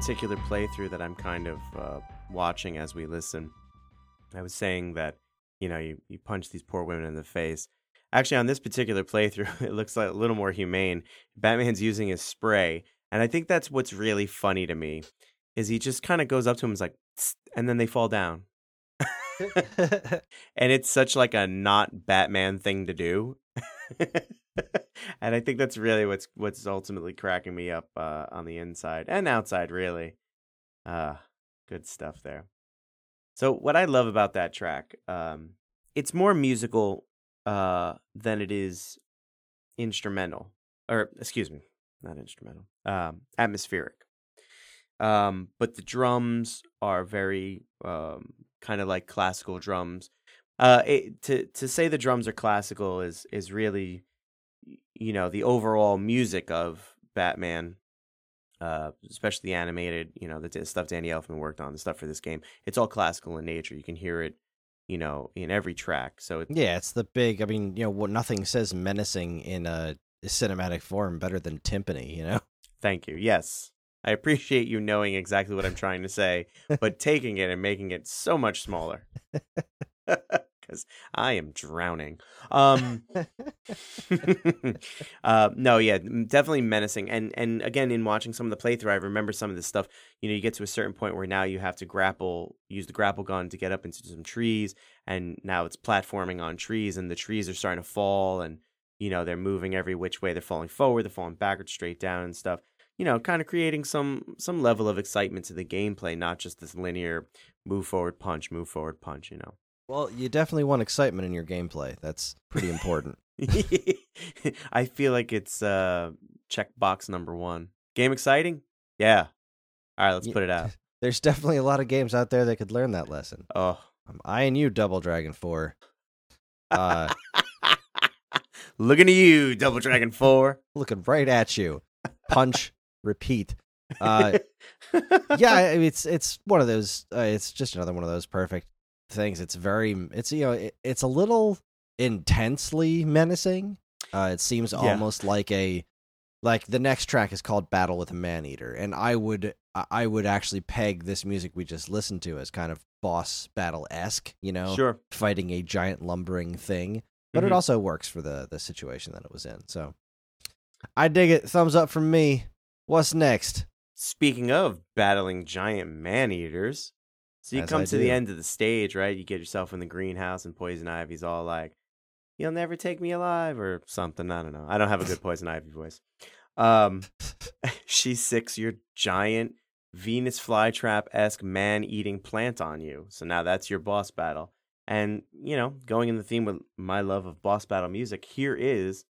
particular playthrough that I'm kind of uh, watching as we listen, I was saying that you know you, you punch these poor women in the face. Actually, on this particular playthrough, <laughs> it looks like a little more humane. Batman's using his spray, and I think that's what's really funny to me is he just kind of goes up to him and is like, and then they fall down, <laughs> <laughs> and it's such like a not Batman thing to do. <laughs> and I think that's really what's what's ultimately cracking me up uh, on the inside and outside, really. Uh, good stuff there. So what I love about that track, um, it's more musical uh, than it is instrumental, or excuse me, not instrumental, um, atmospheric. Um, but the drums are very um, kind of like classical drums. Uh, it, to to say the drums are classical is is really, you know, the overall music of Batman, uh, especially the animated, you know, the stuff Danny Elfman worked on, the stuff for this game. It's all classical in nature. You can hear it, you know, in every track. So yeah, it's the big. I mean, you know, what nothing says menacing in a cinematic form better than timpani. You know. Thank you. Yes. I appreciate you knowing exactly what I'm trying to say, but <laughs> taking it and making it so much smaller. <laughs> Cuz I am drowning. Um <laughs> uh no, yeah, definitely menacing. And and again in watching some of the playthrough I remember some of this stuff, you know, you get to a certain point where now you have to grapple, use the grapple gun to get up into some trees and now it's platforming on trees and the trees are starting to fall and you know, they're moving every which way. They're falling forward, they're falling backwards, straight down and stuff you know, kind of creating some some level of excitement to the gameplay, not just this linear move forward punch, move forward punch, you know. Well, you definitely want excitement in your gameplay. That's pretty important. <laughs> I feel like it's uh check box number 1. Game exciting? Yeah. All right, let's Ye- put it out. <laughs> There's definitely a lot of games out there that could learn that lesson. Oh. I'm eyeing you, Double Dragon Four. Uh, <laughs> Looking at you, Double Dragon 4. looking right at you. Punch, repeat. Uh, yeah, it's it's one of those. Uh, it's just another one of those perfect things. It's very. It's you know. It, it's a little intensely menacing. Uh, it seems Yeah. almost like a like the next track is called "Battle with a Man Eater," and I would I- would actually peg this music we just listened to as kind of boss battle esque. You know, Sure. fighting a giant lumbering thing, but it Mhm. also works for the the situation that it was in. So I dig it. Thumbs up from me. What's next? Speaking of battling giant man eaters, so you As come I to the end of the stage, right? You get yourself in the greenhouse, and Poison Ivy's all like, "You'll never take me alive," or something. I don't know. I don't have a good Poison Ivy voice. Um, <laughs> she sicks your giant Venus flytrap esque man eating plant on you. So now that's your boss battle. And you know, going in the theme with my love of boss battle music, here is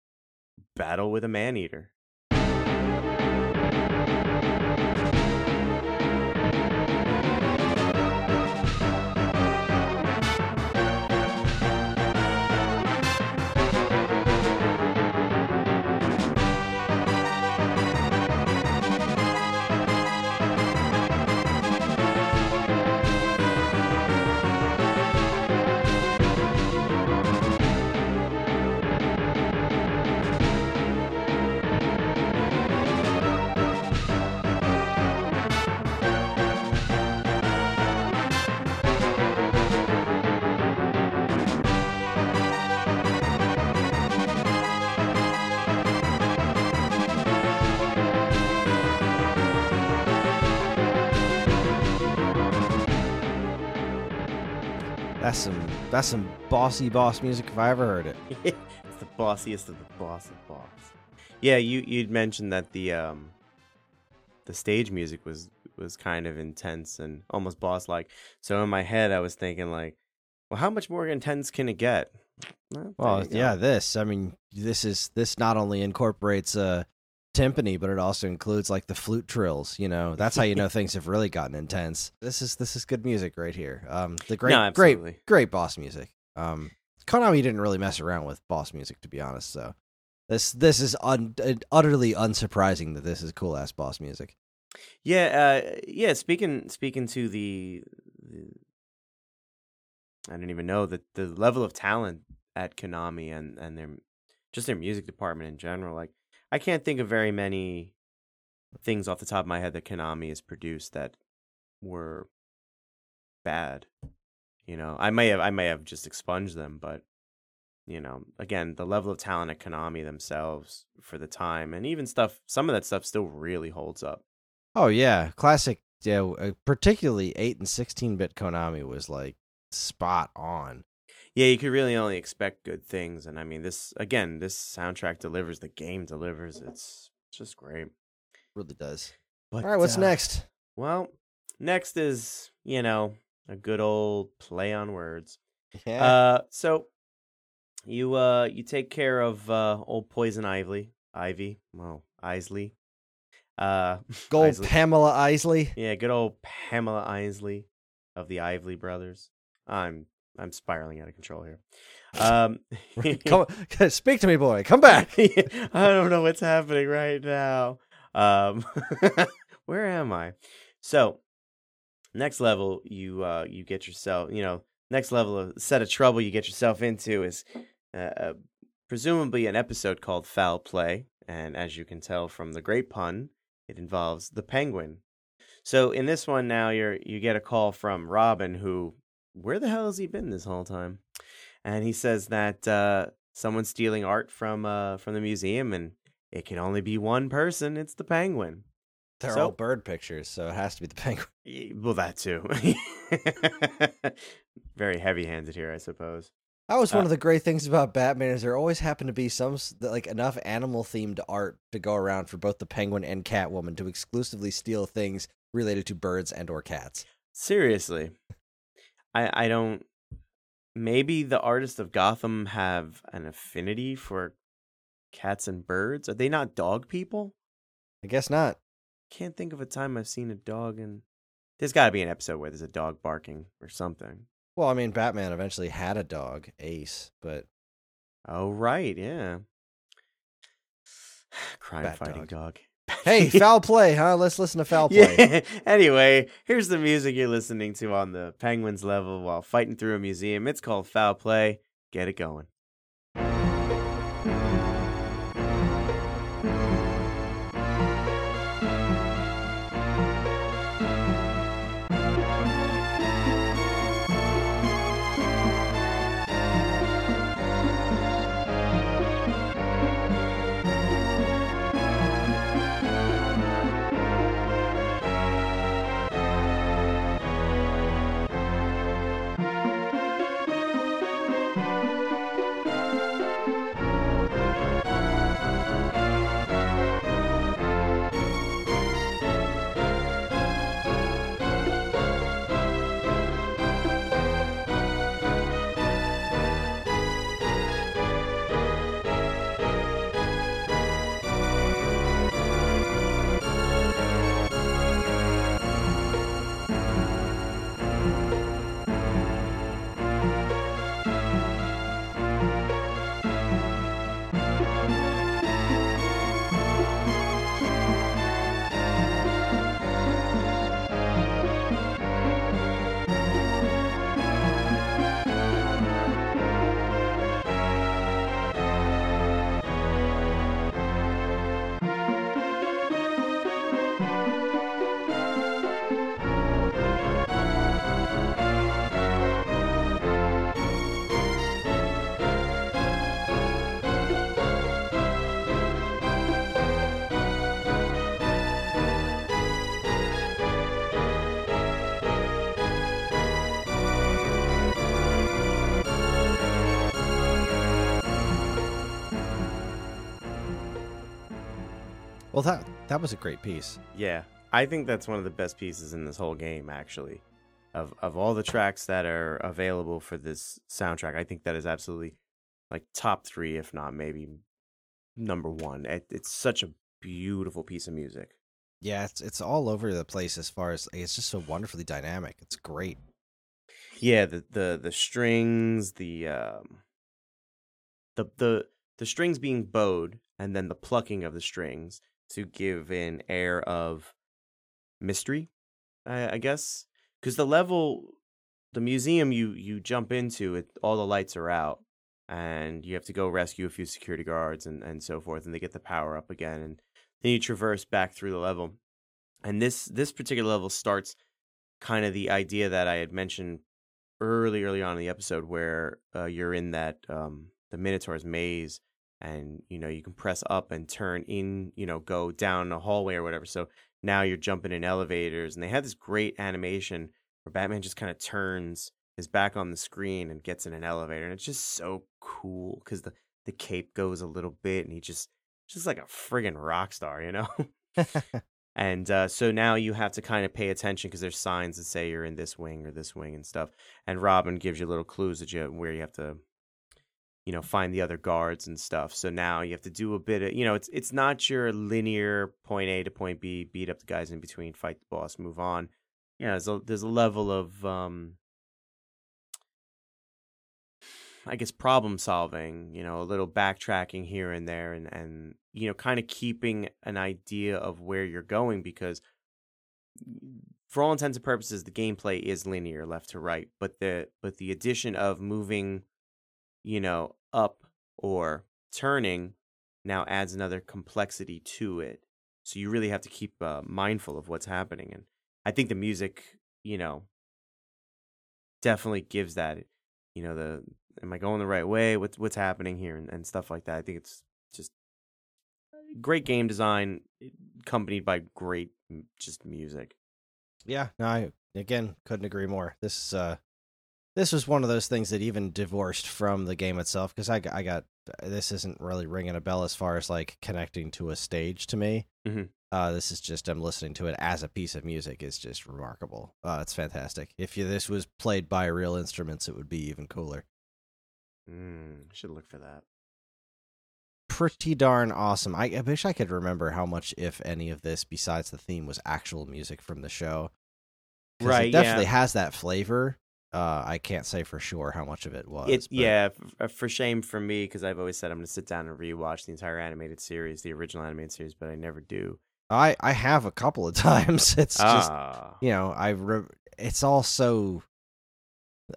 Battle with a Man Eater. That's some bossy boss music if I ever heard it. <laughs> it's the bossiest of the boss of boss. Yeah, you you'd mentioned that the um the stage music was was kind of intense and almost boss like. So in my head I was thinking like, well how much more intense can it get? Well, Well, there you go. yeah, this. I mean, this is this not only incorporates uh timpani, but it also includes like the flute trills, you know. That's how you know things have really gotten intense. This is this is good music right here. Um the great No, great great boss music. Um Konami didn't really mess around with boss music to be honest, so this this is un- uh, utterly unsurprising that this is cool ass boss music. Yeah, uh, yeah. Speaking speaking to the, the, I don't even know that the level of talent at Konami and and their just their music department in general. Like, I can't think of very many things off the top of my head that Konami has produced that were bad. You know, I may have I may have just expunged them, but you know, again, the level of talent at Konami themselves for the time, and even stuff, some of that stuff still really holds up. Oh yeah, classic. Yeah, uh, particularly eight and sixteen bit Konami was like spot on. Yeah, you could really only expect good things, and I mean, this again, this soundtrack delivers. The game delivers. It's just great. Really does. But, All right, what's uh, next? Well, next is you know a good old play on words. Yeah. Uh, so you uh you take care of uh old Poison Ivy, Ivy, well Isley, uh, <laughs> Gold Isley. Pamela Isley. yeah, good old Pamela Isley of the Isley brothers. I'm I'm spiraling out of control here. Um, <laughs> Come, <laughs> speak to me, boy. Come back. <laughs> I don't know what's happening right now. Um, where am I? So, next level, you uh, you get yourself, you know, next level of set of trouble you get yourself into is uh, uh, presumably an episode called Foul Play, and as you can tell from the great pun, it involves the penguin. So in this one now, you're you get a call from Robin, who where the hell has he been this whole time? And he says that uh, someone's stealing art from uh, from the museum, and it can only be one person. It's the penguin. They're So- all bird pictures, so it has to be the <laughs> penguin. Well, that too. <laughs> Very heavy-handed here, I suppose. That was one Uh, of the great things about Batman is there always happened to be some like enough animal themed art to go around for both the Penguin and Catwoman to exclusively steal things related to birds and or cats. Seriously, I I don't. Maybe the artists of Gotham have an affinity for cats and birds. Are they not dog people? I guess not. Can't think of a time I've seen a dog and. There's got to be an episode where there's a dog barking or something. Well, I mean, Batman eventually had a dog, Ace, but Oh right, yeah. <sighs> Crime fighting dog. dog. Hey, <laughs> foul play, huh? Let's listen to foul play. Yeah. <laughs> anyway, here's the music you're listening to on the Penguins level while fighting through a museum. It's called Foul Play. Get it going. That was a great piece. Yeah, I think that's one of the best pieces in this whole game, actually. Of of all the tracks that are available for this soundtrack, I think that is absolutely like top three, if not maybe number one. It, it's such a beautiful piece of music. Yeah, it's it's all over the place as far as it's just so wonderfully dynamic. It's great. Yeah, the the the strings, the um, the the the strings being bowed, and then the plucking of the strings to give an air of mystery, I, I guess. Because the level, the museum you you jump into, it all the lights are out, and you have to go rescue a few security guards and and so forth, and they get the power up again, and then you traverse back through the level. And this this particular level starts kind of the idea that I had mentioned early early on in the episode where uh, you're in that um the Minotaur's maze and you know you can press up and turn in, you know, go down a hallway or whatever. So now you're jumping in elevators and they had this great animation where Batman just kind of turns his back on the screen and gets in an elevator and it's just so cool cuz the the cape goes a little bit and he just just like a friggin' rock star, you know? <laughs> <laughs> and uh, so now you have to kind of pay attention because there's signs that say you're in this wing or this wing and stuff. And Robin gives you little clues that you where you have to, you know, find the other guards and stuff. So now you have to do a bit of, you know, it's it's not your linear point A to point B, beat up the guys in between, fight the boss, move on. Yeah, there's a there's a level of um, I guess problem solving, you know, a little backtracking here and there and and you know, kind of keeping an idea of where you're going because for all intents and purposes the gameplay is linear left to right, but the but the addition of moving, you know, up or turning now adds another complexity to it. So you really have to keep uh, mindful of what's happening and I think the music, you know, definitely gives that you know the am I going the right way? What's what's happening here and, and stuff like that. I think it's just great game design accompanied by great just music. Yeah, no, I again couldn't agree more. This uh this was one of those things that even divorced from the game itself because I, I got this isn't really ringing a bell as far as like connecting to a stage to me. Mm-hmm. Uh, this is just I'm listening to it as a piece of music is just remarkable. Uh, it's fantastic. If you, this was played by real instruments, it would be even cooler. Mm, should look for that. Pretty darn awesome. I, I wish I could remember how much, if any, of this besides the theme was actual music from the show. Right, it definitely yeah. has that flavor. Uh, I can't say for sure how much of it was. It, yeah, f- for shame for me because I've always said I'm going to sit down and rewatch the entire animated series, the original animated series, but I never do. I I have a couple of <laughs> times. It's just ah, you know I re- it's also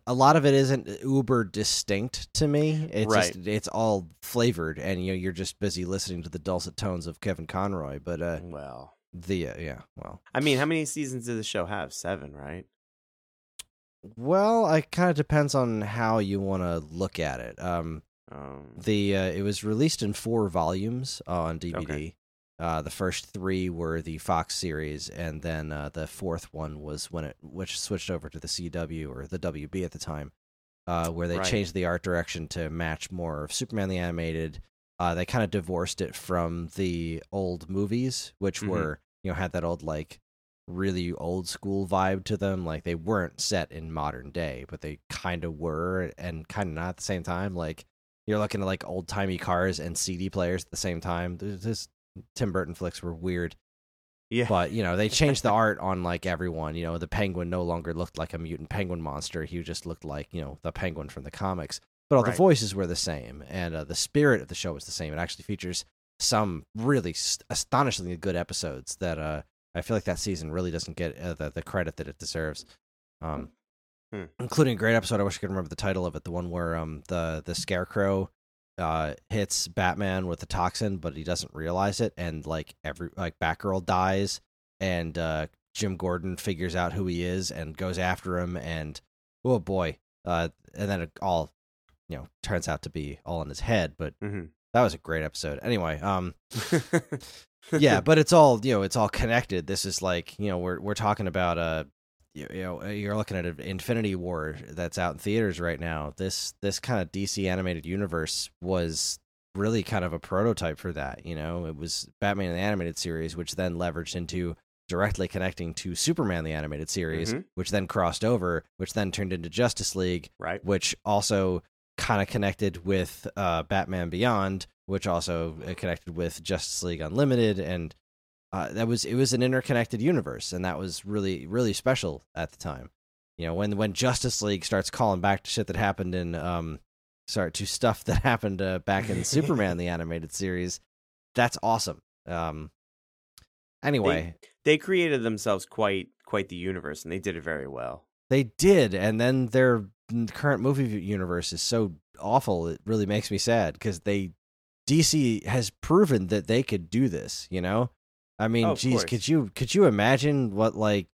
a lot of it isn't uber distinct to me it's Right. just it's all flavored and you know you're just busy listening to the dulcet tones of kevin conroy but uh well, the uh, yeah well I mean, how many seasons did the show have? Seven, right? Well it kind of depends on how you want to look at it um Um, the uh, it was released in four volumes on dvd Okay. uh the first three were the fox series and then uh the fourth one was when it which switched over to the cw or the wb at the time uh where they Right. changed the art direction to match more of superman the animated uh they kind of divorced it from the old movies which Mhm. were you know had that old like really old school vibe to them like they weren't set in modern day but they kind of were and kind of not at the same time like you're looking at like old timey cars and CD players at the same time. This Tim Burton flicks were weird, yeah. but you know they changed the art <laughs> on like everyone. You know the penguin no longer looked like a mutant penguin monster; he just looked like you know the penguin from the comics. But all Right. the voices were the same, and uh, the spirit of the show was the same. It actually features some really st- astonishingly good episodes that uh, I feel like that season really doesn't get uh, the the credit that it deserves. Um, Hmm. including a great episode. I wish I could remember the title of it. The one where um the the scarecrow uh hits Batman with the toxin, but he doesn't realize it, and like every like Batgirl dies, and uh Jim Gordon figures out who he is and goes after him, and oh boy, uh, and then it all you know turns out to be all in his head. But Mhm. that was a great episode. Anyway, um, <laughs> <laughs> yeah, <laughs> but it's all you know, it's all connected. This is like you know, we're we're talking about uh, you, know, you're looking at an Infinity War that's out in theaters right now. This this kind of DC animated universe was really kind of a prototype for that. You know, it was Batman the animated series, which then leveraged into directly connecting to Superman the animated series, Mhm. which then crossed over, which then turned into Justice League, right. which also kind of connected with uh, Batman Beyond, which also uh, connected with Justice League Unlimited, and uh, that was it was an interconnected universe, and that was really really special at the time. You know, when when Justice League starts calling back to shit that happened in um, sorry, to stuff that happened uh, back in Superman the <laughs> animated series, that's awesome. Um, anyway, They created themselves quite quite the universe, and they did it very well. They did, and then their current movie universe is so awful. It really makes me sad because they DC has proven that they could do this. You know, I mean, Oh, geez, course. could you could you imagine what like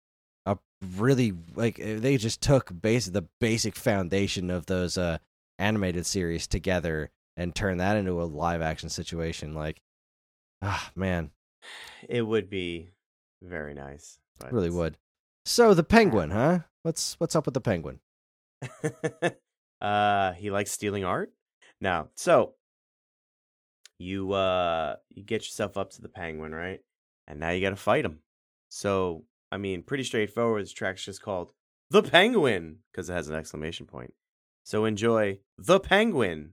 a really like uh, they just took base the basic foundation of those uh animated series together and turn that into a live action situation? Like, ah, man, It would be very nice. Really would. So the penguin, huh? What's what's up with the penguin? <laughs> uh he likes stealing art? Now so you uh you get yourself up to the penguin right? And now you gotta fight him. So i mean pretty straightforward. This track's just called the penguin because it has an exclamation point. So enjoy the penguin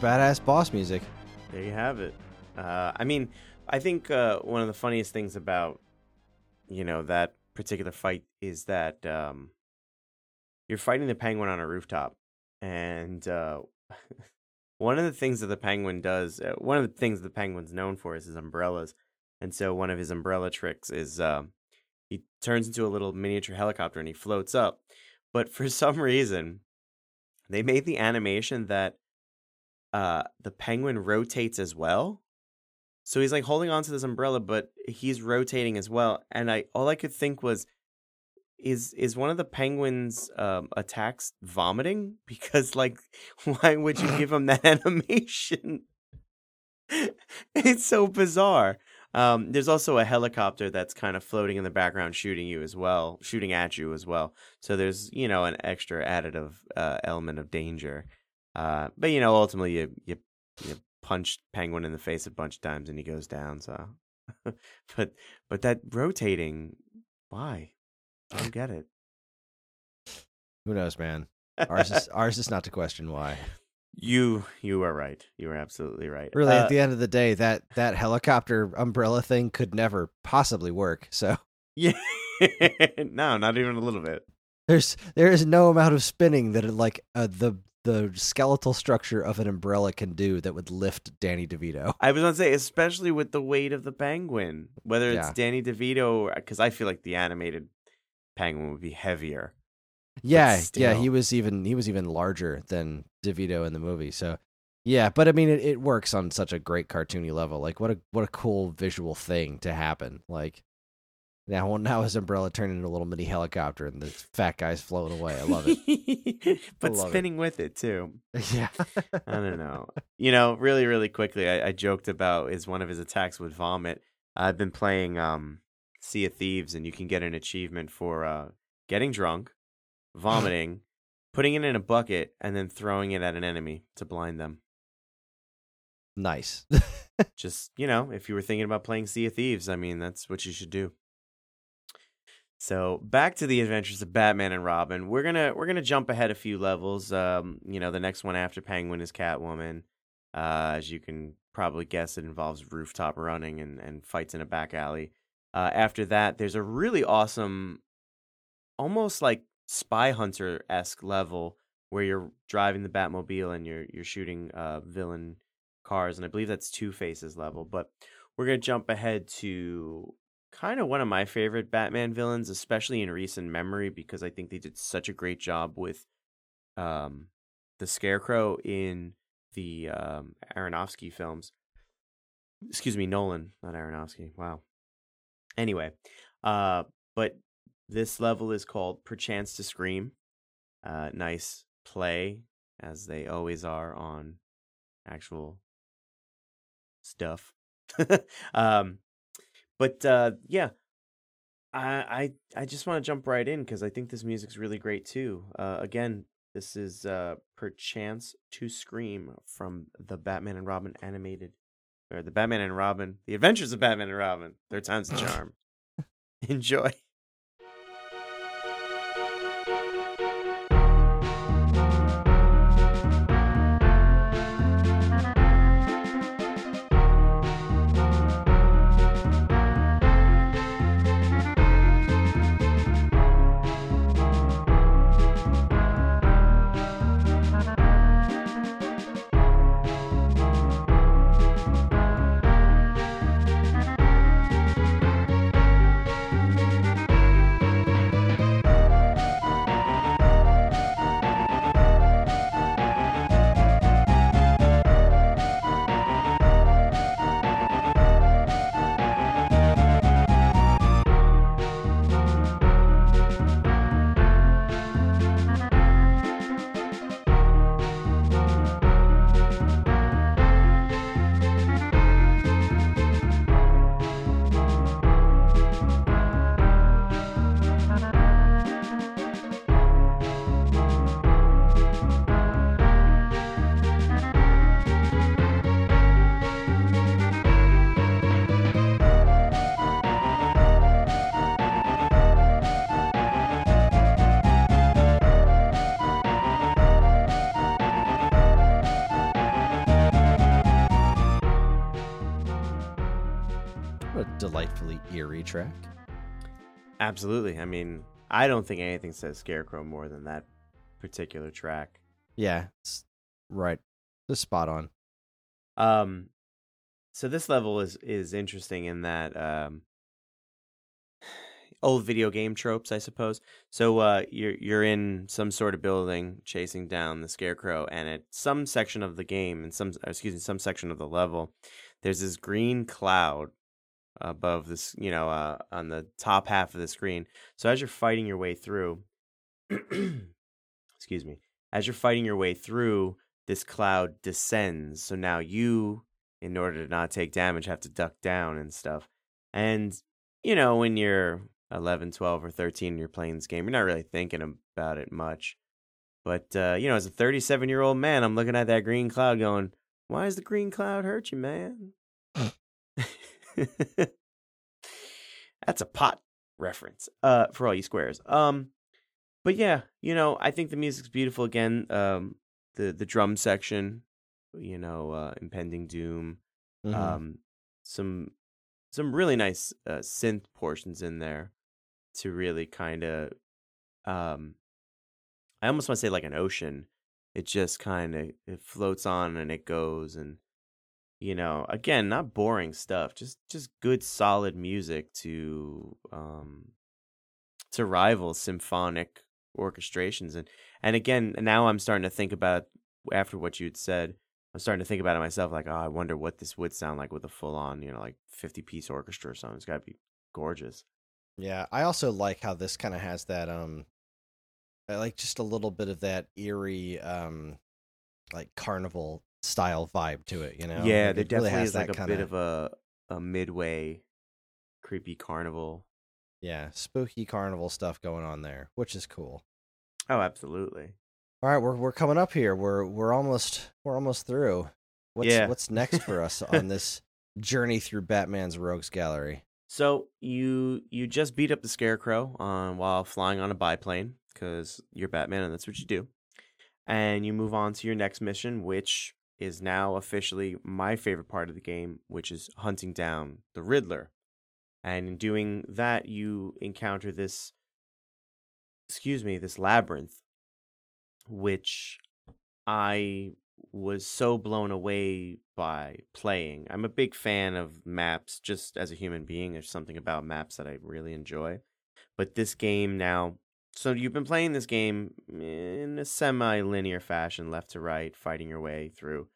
badass boss music. There you have it. Uh, I mean, I think uh, one of the funniest things about you know that particular fight is that um, you're fighting the penguin on a rooftop, and uh, <laughs> one of the things that the penguin does, uh, one of the things the penguin's known for is his umbrellas, and so one of his umbrella tricks is um, he turns into a little miniature helicopter and he floats up, but for <laughs> some reason, they made the animation that uh the penguin rotates as well. So he's like holding on to this umbrella, but he's rotating as well. And I all I could think was is is one of the penguins um attacks vomiting? <laughs> Because like why would you give him that <laughs> animation? it's so bizarre. Um, there's also a helicopter that's kind of floating in the background, shooting you as well, shooting at you as well. So there's you know an extra additive uh, element of danger. Uh, but you know, ultimately, you you you punch Penguin in the face a bunch of times and he goes down. So, <laughs> but but that rotating, why? I don't get it. Who knows, man? Ours is <laughs> ours is not to question why. you you are right. You are absolutely right. Really, Uh, at the end of the day, that that helicopter umbrella thing could never possibly work. So yeah, <laughs> no, not even a little bit. there's there is no amount of spinning that it, like uh, the the skeletal structure of an umbrella can do that would lift Danny DeVito. I was gonna say, especially with the weight of the penguin, whether it's Yeah. Danny DeVito, because I feel like the animated penguin would be heavier. Yeah, yeah, he was even he was even larger than DeVito in the movie. So yeah, but I mean, it, it works on such a great cartoony level. Like what a what a cool visual thing to happen. Like now, well, now his umbrella turned into a little mini helicopter, and the fat guy's floating away. I love it. <laughs> but love it. spinning with it too. <laughs> yeah, I don't know. You know, really, really quickly, I, I joked about is one of his attacks would vomit. I've been playing um, Sea of Thieves, and you can get an achievement for uh, getting drunk, vomiting, <laughs> putting it in a bucket, and then throwing it at an enemy to blind them. nice. Just you know, if you were thinking about playing Sea of Thieves, I mean, that's what you should do. So back to the adventures of Batman and Robin. We're gonna we're gonna jump ahead a few levels. Um, you know, the next one after Penguin is Catwoman. Uh, as you can probably guess, it involves rooftop running and and fights in a back alley. Uh, after that, there's a really awesome, almost like spy hunter esque level where you're driving the Batmobile and you're you're shooting uh, villain cars, and I believe that's Two Faces level. But we're gonna jump ahead to kind of one of my favorite Batman villains, especially in recent memory, because I think they did such a great job with um, the Scarecrow in the um, Aronofsky films. Excuse me, Nolan, not Aronofsky. Wow. Anyway, uh, but this level is called Perchance to Scream. Uh, nice play, as they always are on actual stuff. <laughs> um, but uh, yeah, I I I just want to jump right in because I think this music's really great too. Uh, again, this is uh, "Perchance to Scream" from the Batman and Robin animated, or the Batman and Robin, the Adventures of Batman and Robin, Third Time's the <laughs> Charm. Enjoy. Track. Absolutely. I mean, I don't think anything says Scarecrow more than that particular track. Yeah, it's right. Just spot on. Um, so this level is is interesting in that um, <sighs> old video game tropes, I suppose. So uh, you're you're in some sort of building chasing down the scarecrow, and at some section of the game, and some excuse me, some section of the level, there's this green cloud above this, you know, uh, on the top half of the screen. So as you're fighting your way through, <clears throat> excuse me, as you're fighting your way through, this cloud descends. So now you, in order to not take damage, have to duck down and stuff. And, you know, when you're 11, 12, or 13 and you're playing this game, you're not really thinking about it much. But, uh, you know, as a 37 year old man, I'm looking at that green cloud going, why does the green cloud hurt you, man? <laughs> That's a pot reference uh, for all you squares. Um, but yeah, you know, I think the music's beautiful again. Um, the the drum section, you know, uh, impending doom. Mhm. Um, some some really nice uh, synth portions in there to really kind of um, I almost want to say like an ocean. It just kind of it floats on and it goes and you know again not boring stuff just just good solid music to um to rival symphonic orchestrations and and again now i'm starting to think about after what you'd said i'm starting to think about it myself like oh i wonder what this would sound like with a full on you know like 50 piece orchestra or something it's got to be gorgeous. Yeah, I also like how this kind of has that um I like just a little bit of that eerie um like carnival style vibe to it, you know? yeah Like, there it really definitely has is like that a kinda- bit of a a midway creepy carnival yeah, spooky carnival stuff going on there, which is cool. oh absolutely All right, we're we're coming up here. We're we're almost we're almost through. What's Yeah. what's next for us on this <laughs> journey through Batman's Rogues Gallery? So you you just beat up the scarecrow on while flying on a biplane because you're Batman and that's what you do, and you move on to your next mission, which is now officially my favorite part of the game, which is hunting down the Riddler. And in doing that, you encounter this excuse me, this labyrinth, which I was so blown away by playing. I'm a big fan of maps just as a human being. There's something about maps that I really enjoy. But this game now, so you've been playing this game in a semi linear fashion, left to right, fighting your way through.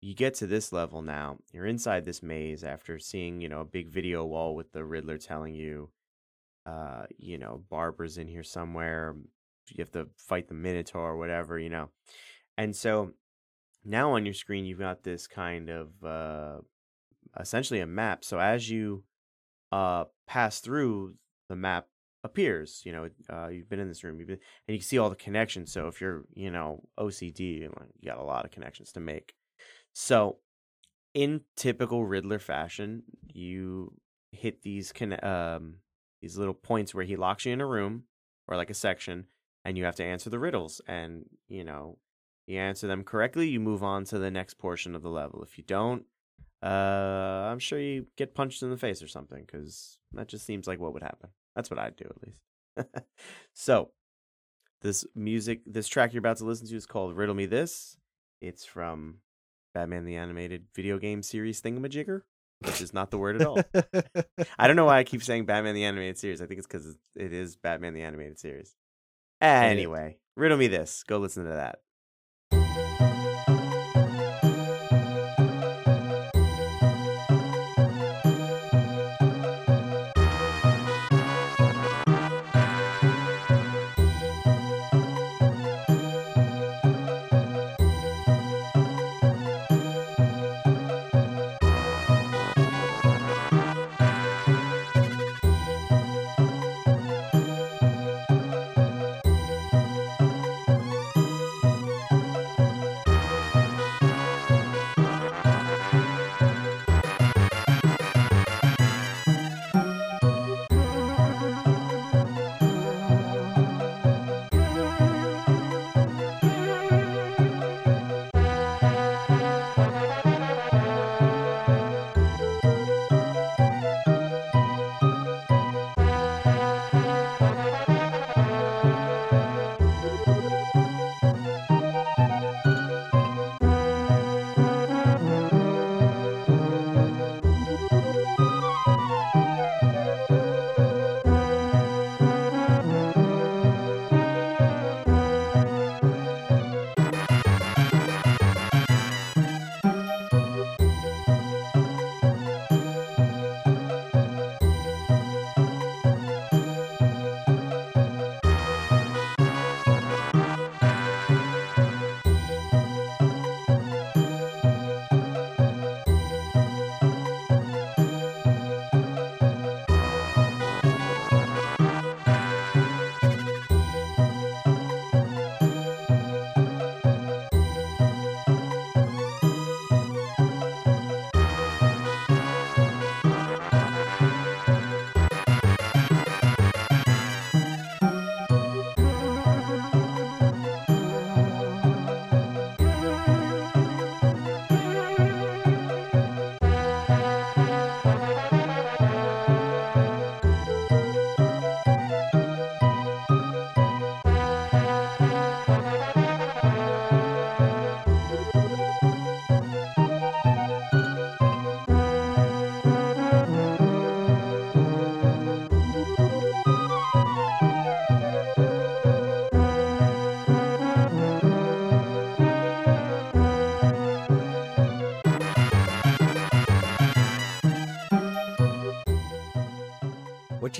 You get to this level now, you're inside this maze after seeing, you know, a big video wall with the Riddler telling you, uh, you know, Barbara's in here somewhere. You have to fight the Minotaur or whatever, you know. And so now on your screen you've got this kind of uh, essentially a map so as you uh, pass through the map appears you know uh, you've been in this room been, and you can see all the connections so if you're you know ocd you got a lot of connections to make so in typical riddler fashion you hit these con- um, these little points where he locks you in a room or like a section and you have to answer the riddles and you know you answer them correctly, you move on to the next portion of the level. If you don't, uh, I'm sure you get punched in the face or something because that just seems like what would happen. That's what I'd do at least. <laughs> so, this music, this track you're about to listen to is called Riddle Me This. It's from Batman the Animated Video Game Series Thingamajigger, which is not the word at all. I don't know why I keep saying Batman the Animated Series. I think it's because it is Batman the Animated Series. Anyway, riddle me this. Go listen to that.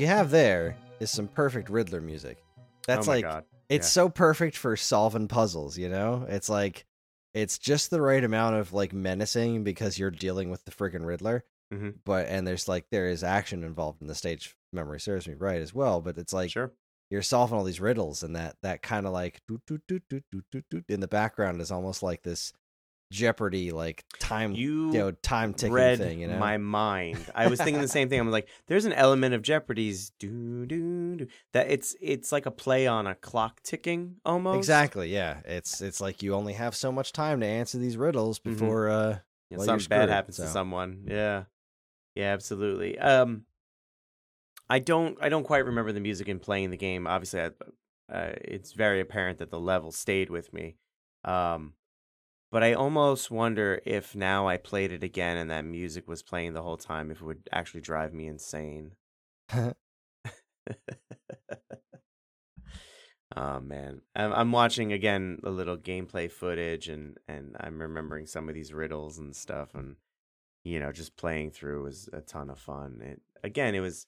You have there is some perfect Riddler music. That's oh like God. it's Yeah. so perfect for solving puzzles, you know? It's like it's just the right amount of like menacing because you're dealing with the friggin' Riddler. Mhm. But and there's like there is action involved in the stage memory serves me right as well, but it's like sure. you're solving all these riddles and that that kind of like in the background is almost like this Jeopardy like time You, you know time ticking thing, you know. my mind. I was thinking the same thing. I'm like, there's an element of Jeopardy's do do do that it's it's like a play on a clock ticking almost. Exactly, yeah. It's it's like you only have so much time to answer these riddles Mhm. before uh You know, Well, something bad happens to someone. Yeah. Yeah, absolutely. Um I don't I don't quite remember the music in playing the game. Obviously I uh, it's very apparent that the level stayed with me. Um, but I almost wonder if now I played it again and that music was playing the whole time, if it would actually drive me insane. <laughs> oh man, I'm, I'm watching again a little gameplay footage, and and I'm remembering some of these riddles and stuff, and you know, just playing through was a ton of fun. It again, it was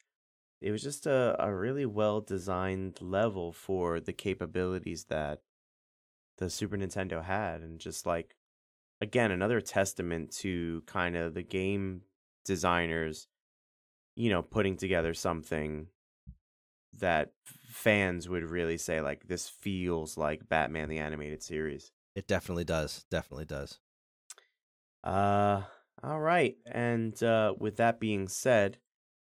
it was just a, a really well designed level for the capabilities that the Super Nintendo had, and just like again another testament to kind of the game designers, you know, putting together something that fans would really say like this feels like Batman the animated series. It definitely does. Definitely does. Uh all right. And uh with that being said,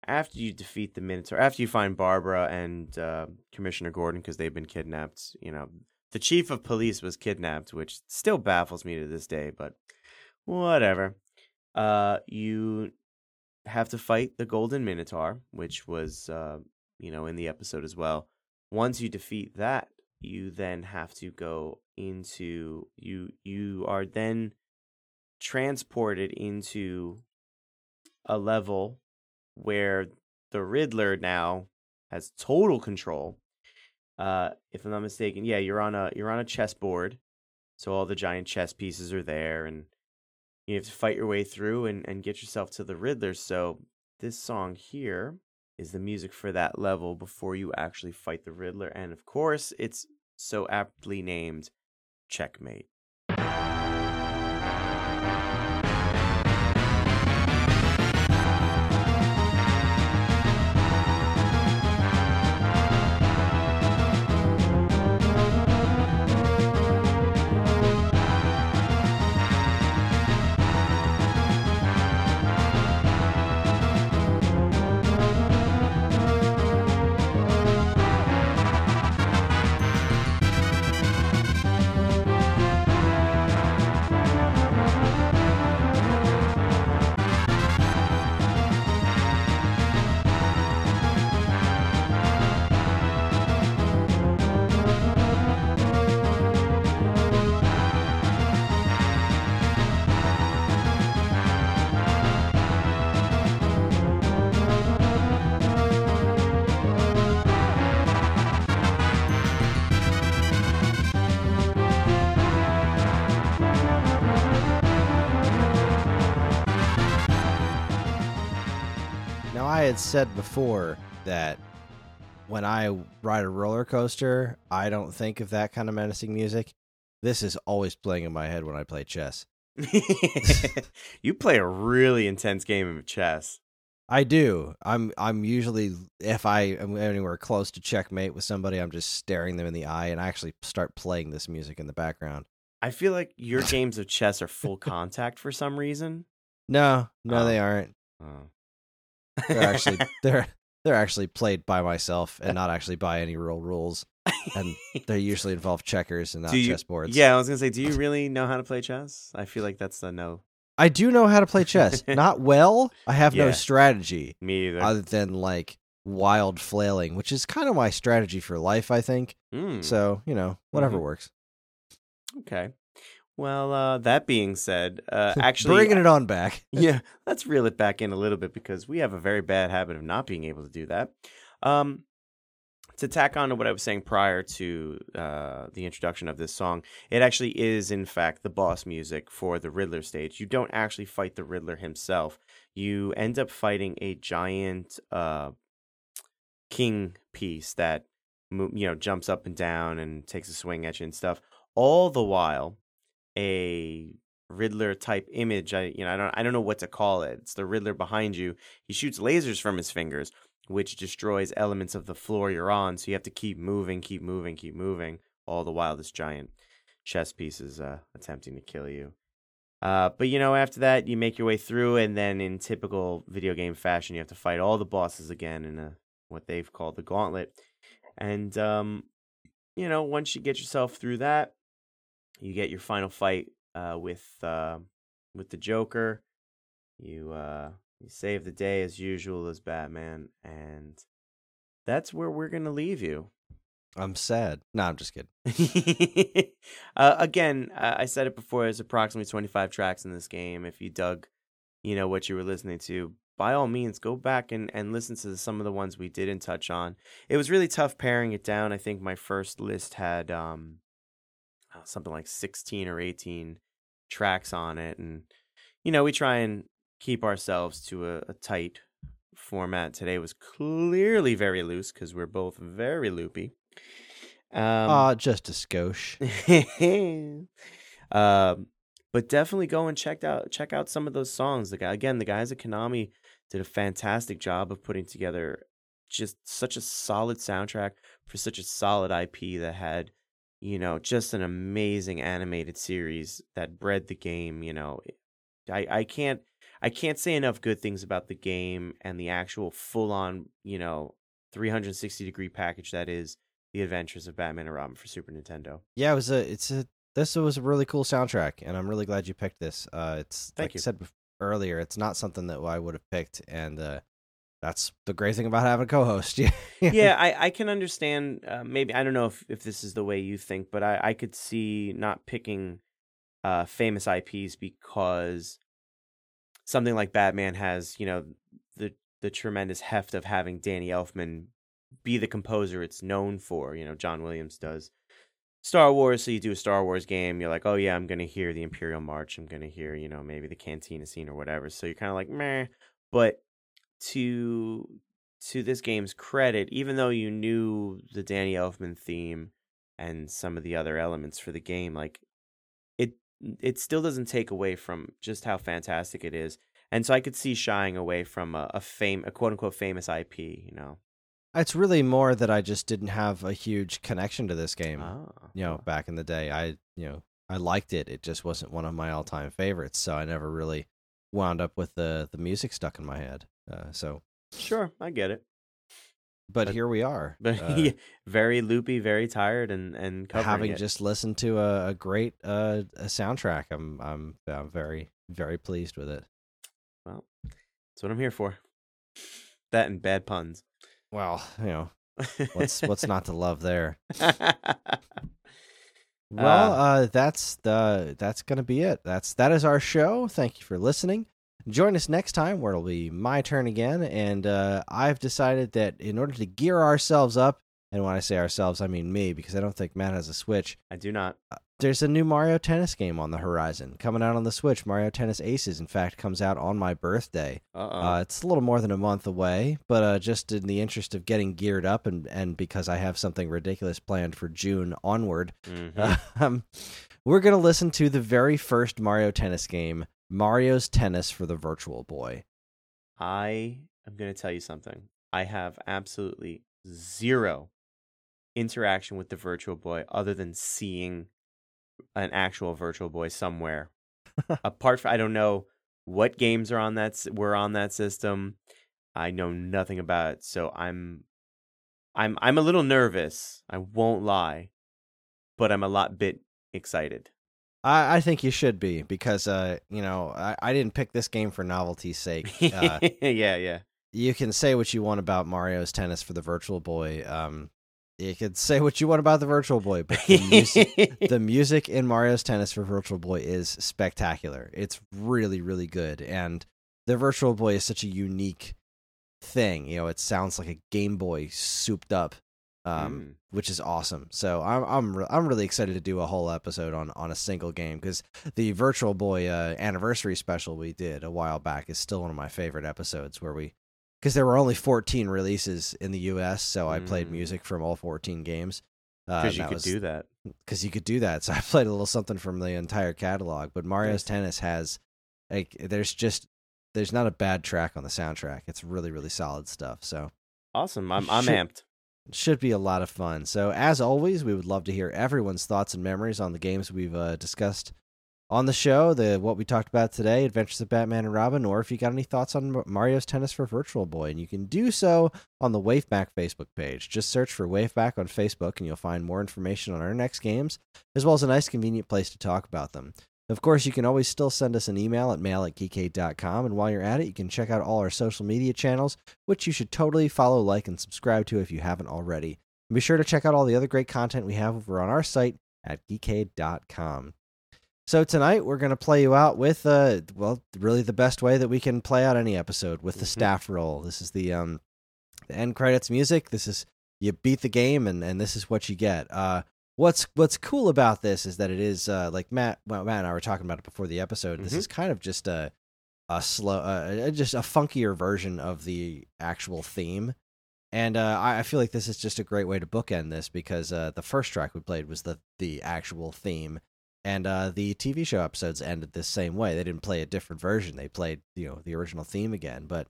after you defeat the Minotaur, after you find Barbara and uh, Commissioner Gordon because they've been kidnapped, you know, the chief of police was kidnapped, which still baffles me to this day, but whatever. Uh, you have to fight the Golden Minotaur, which was, uh, you know, in the episode as well. Once you defeat that, you then have to go into you. You are then transported into a level where the Riddler now has total control. Uh, if I'm not mistaken, yeah, you're on a you're on a chessboard, so all the giant chess pieces are there, and you have to fight your way through and, and get yourself to the Riddler. So this song here is the music for that level before you actually fight the Riddler, and of course, it's so aptly named Checkmate. Said before that when I ride a roller coaster, I don't think of that kind of menacing music. This is always playing in my head when I play chess. <laughs> you play a really intense game of chess. I do. I'm I'm usually if I am anywhere close to checkmate with somebody, I'm just staring them in the eye and I actually start playing this music in the background. I feel like your games of chess are full contact for some reason. No, no, Oh. they aren't. Oh. They're actually <laughs> they're they're actually played by myself and not actually by any real rules. And <laughs> they usually involve checkers and not you- chessboards. Yeah, I was gonna say, do you really know how to play chess? I feel like that's the no. I do know how to play chess. <laughs> Not well. I have no strategy Me either. other than like wild flailing, which is kind of my strategy for life, I think. Mm, So, you know, whatever Mhm. works. okay. Well, uh, that being said, uh, <laughs> actually, Bringing it on back. <laughs> yeah, let's reel it back in a little bit because we have a very bad habit of not being able to do that. Um, to tack on to what I was saying prior to uh, the introduction of this song, it actually is, in fact, the boss music for the Riddler stage. You don't actually fight the Riddler himself. You end up fighting a giant uh, king piece that you know jumps up and down and takes a swing at you and stuff. All the while, a Riddler type image. I you know I don't I don't know what to call it. It's the Riddler behind you. He shoots lasers from his fingers, which destroys elements of the floor you're on. So you have to keep moving, keep moving, keep moving. All the while, this giant chess piece is uh, attempting to kill you. Uh, but you know, after that, you make your way through, and then in typical video game fashion, you have to fight all the bosses again in a what they've called the gauntlet. And um, you know, once you get yourself through that, you get your final fight uh, with uh, with the Joker. You uh, you save the day as usual as Batman, and that's where we're gonna leave you. I'm sad. No, I'm just kidding. <laughs> uh, again, I said it before. There's approximately 25 tracks in this game. If you dug, you know what you were listening to, by all means, go back and, and listen to some of the ones we didn't touch on. It was really tough paring it down. I think my first list had um, something like 16 or 18 tracks on it, and you know we try and keep ourselves to a, a tight format. Today was clearly very loose because we're both very loopy. Um, uh, just a skosh. <laughs> um, but definitely go and check out check out some of those songs. The guy again, the guys at Konami did a fantastic job of putting together just such a solid soundtrack for such a solid IP that had, you know, just an amazing animated series that bred the game. You know, I I can't I can't say enough good things about the game and the actual full on you know 360 degree package that is the Adventures of Batman and Robin for Super Nintendo. Yeah, it was a. It's a. This was a really cool soundtrack, and I'm really glad you picked this. Uh, it's Thank like you. I said earlier, it's not something that I would have picked, and uh, that's the great thing about having a co-host. <laughs> Yeah, yeah, I, I can understand. Uh, maybe I don't know if, if this is the way you think, but I, I could see not picking uh, famous IPs because something like Batman has, you know, the the tremendous heft of having Danny Elfman be the composer it's known for. You know, John Williams does Star Wars, so you do a Star Wars game, you're like, oh yeah, I'm gonna hear the Imperial March, I'm gonna hear, you know, maybe the Cantina scene or whatever. So you're kind of like, meh. But to to this game's credit, even though you knew the Danny Elfman theme and some of the other elements for the game, like it it still doesn't take away from just how fantastic it is. And so I could see shying away from a, a fame a quote unquote famous IP, you know. it's really more that I just didn't have a huge connection to this game. Ah, You know, back in the day, I you know I liked it. It just wasn't one of my all-time favorites, so I never really wound up with the the music stuck in my head. Uh, so, sure, I get it. but But- here we are, But <laughs> uh, yeah, very loopy, very tired, and and having it. just listened to a, a great uh, a soundtrack. I'm I'm I'm very very pleased with it. well, that's what I'm here for. That and bad puns. Well, you know, what's <laughs> what's not to love there? <laughs> Well, Uh, uh, that's the that's gonna be it. That's that is our show. Thank you for listening. Join us next time where it'll be my turn again. And uh, I've decided that in order to gear ourselves up, and when I say ourselves, I mean me, because I don't think Matt has a Switch. I do not. There's a new Mario Tennis game on the horizon coming out on the Switch. Mario Tennis Aces, in fact, comes out on my birthday. Uh, it's a little more than a month away, but uh, just in the interest of getting geared up and, and because I have something ridiculous planned for June onward, Mhm. <laughs> um, we're going to listen to the very first Mario Tennis game, Mario's Tennis for the Virtual Boy. I am going to tell you something. I have absolutely zero interaction with the Virtual Boy other than seeing an actual Virtual Boy somewhere. <laughs> Apart from, I don't know what games are on that were on that system. I know nothing about it, so I'm, I'm, I'm a little nervous. I won't lie, but I'm a lot bit excited. I, I think you should be because, uh, you know, I, I didn't pick this game for novelty's sake. <laughs> Uh, yeah, yeah. you can say what you want about Mario's Tennis for the Virtual Boy. Um, you could say what you want about the Virtual Boy, but the music, <laughs> the music in Mario's Tennis for Virtual Boy is spectacular. It's really, really good. And the Virtual Boy is such a unique thing. You know, it sounds like a Game Boy souped up, um, Mm. which is awesome. So I'm I'm re- I'm really excited to do a whole episode on on a single game because the Virtual Boy uh, anniversary special we did a while back is still one of my favorite episodes where we because there were only 14 releases in the U.S. So I played Mm. music from all 14 games. Uh, Because you could was- do that. because you could do that. So <laughs> I played a little something from the entire catalog. But Mario's Nice. Tennis has like there's just there's not a bad track on the soundtrack. It's really really solid stuff. So Awesome. I'm I'm amped. Should be a lot of fun. So as always, we would love to hear everyone's thoughts and memories on the games we've uh, discussed on the show. The what we talked about today, Adventures of Batman and Robin, or if you got any thoughts on Mario's Tennis for Virtual Boy, and you can do so on the Waveback Facebook page. Just search for Waveback on Facebook, and you'll find more information on our next games, as well as a nice, convenient place to talk about them. Of course, you can always still send us an email at mail at geekade.com. And while you're at it, you can check out all our social media channels, which you should totally follow, like, and subscribe to if you haven't already. And be sure to check out all the other great content we have over on our site at geekade.com. So tonight we're going to play you out with uh well really the best way that we can play out any episode with the Mhm. staff roll. This is the um the end credits music. This is you beat the game and and this is what you get. Uh what's what's cool about this is that it is uh like Matt well, Matt and I were talking about it before the episode. This Mhm. is kind of just a a slow uh, just a funkier version of the actual theme. And uh, I, I feel like this is just a great way to bookend this because uh, the first track we played was the the actual theme, and uh, the TV show episodes ended this same way. They didn't play a different version; they played you know the original theme again. But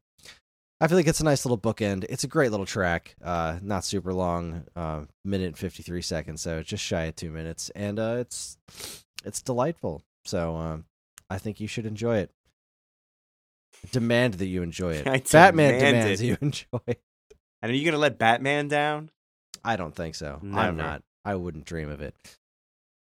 I feel like it's a nice little bookend. It's a great little track, uh, not super long, uh, minute and fifty three seconds, so just shy of two minutes, and uh, it's it's delightful. So um, I think you should enjoy it. Demand that you enjoy it. <laughs> I Batman demand demands it. you <laughs> enjoy it. And are you gonna let Batman down? I don't think so. Never. I'm not. I wouldn't dream of it.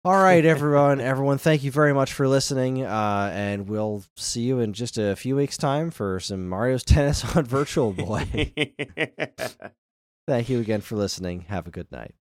All right, <laughs> everyone. everyone, thank you very much for listening. Uh, and we'll see you in just a few weeks' time for some Mario's <laughs> Tennis on Virtual Boy. <laughs> thank you again for listening. Have a good night.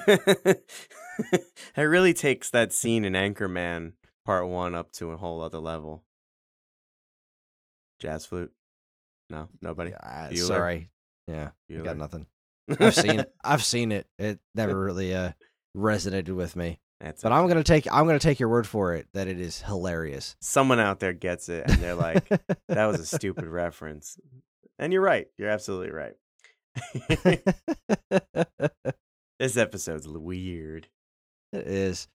<laughs> it really takes that scene in Anchorman Part One up to a whole other level. Jazz flute? No, nobody. Uh, sorry. Yeah, You got nothing. <laughs> I've seen it. I've seen it. It never really uh, resonated with me. That's But I'm gonna take. I'm gonna take your word for it that it is hilarious. someone out there gets it, and they're like, "That was a stupid <laughs> reference." And you're right. You're absolutely right. This episode's weird. It is.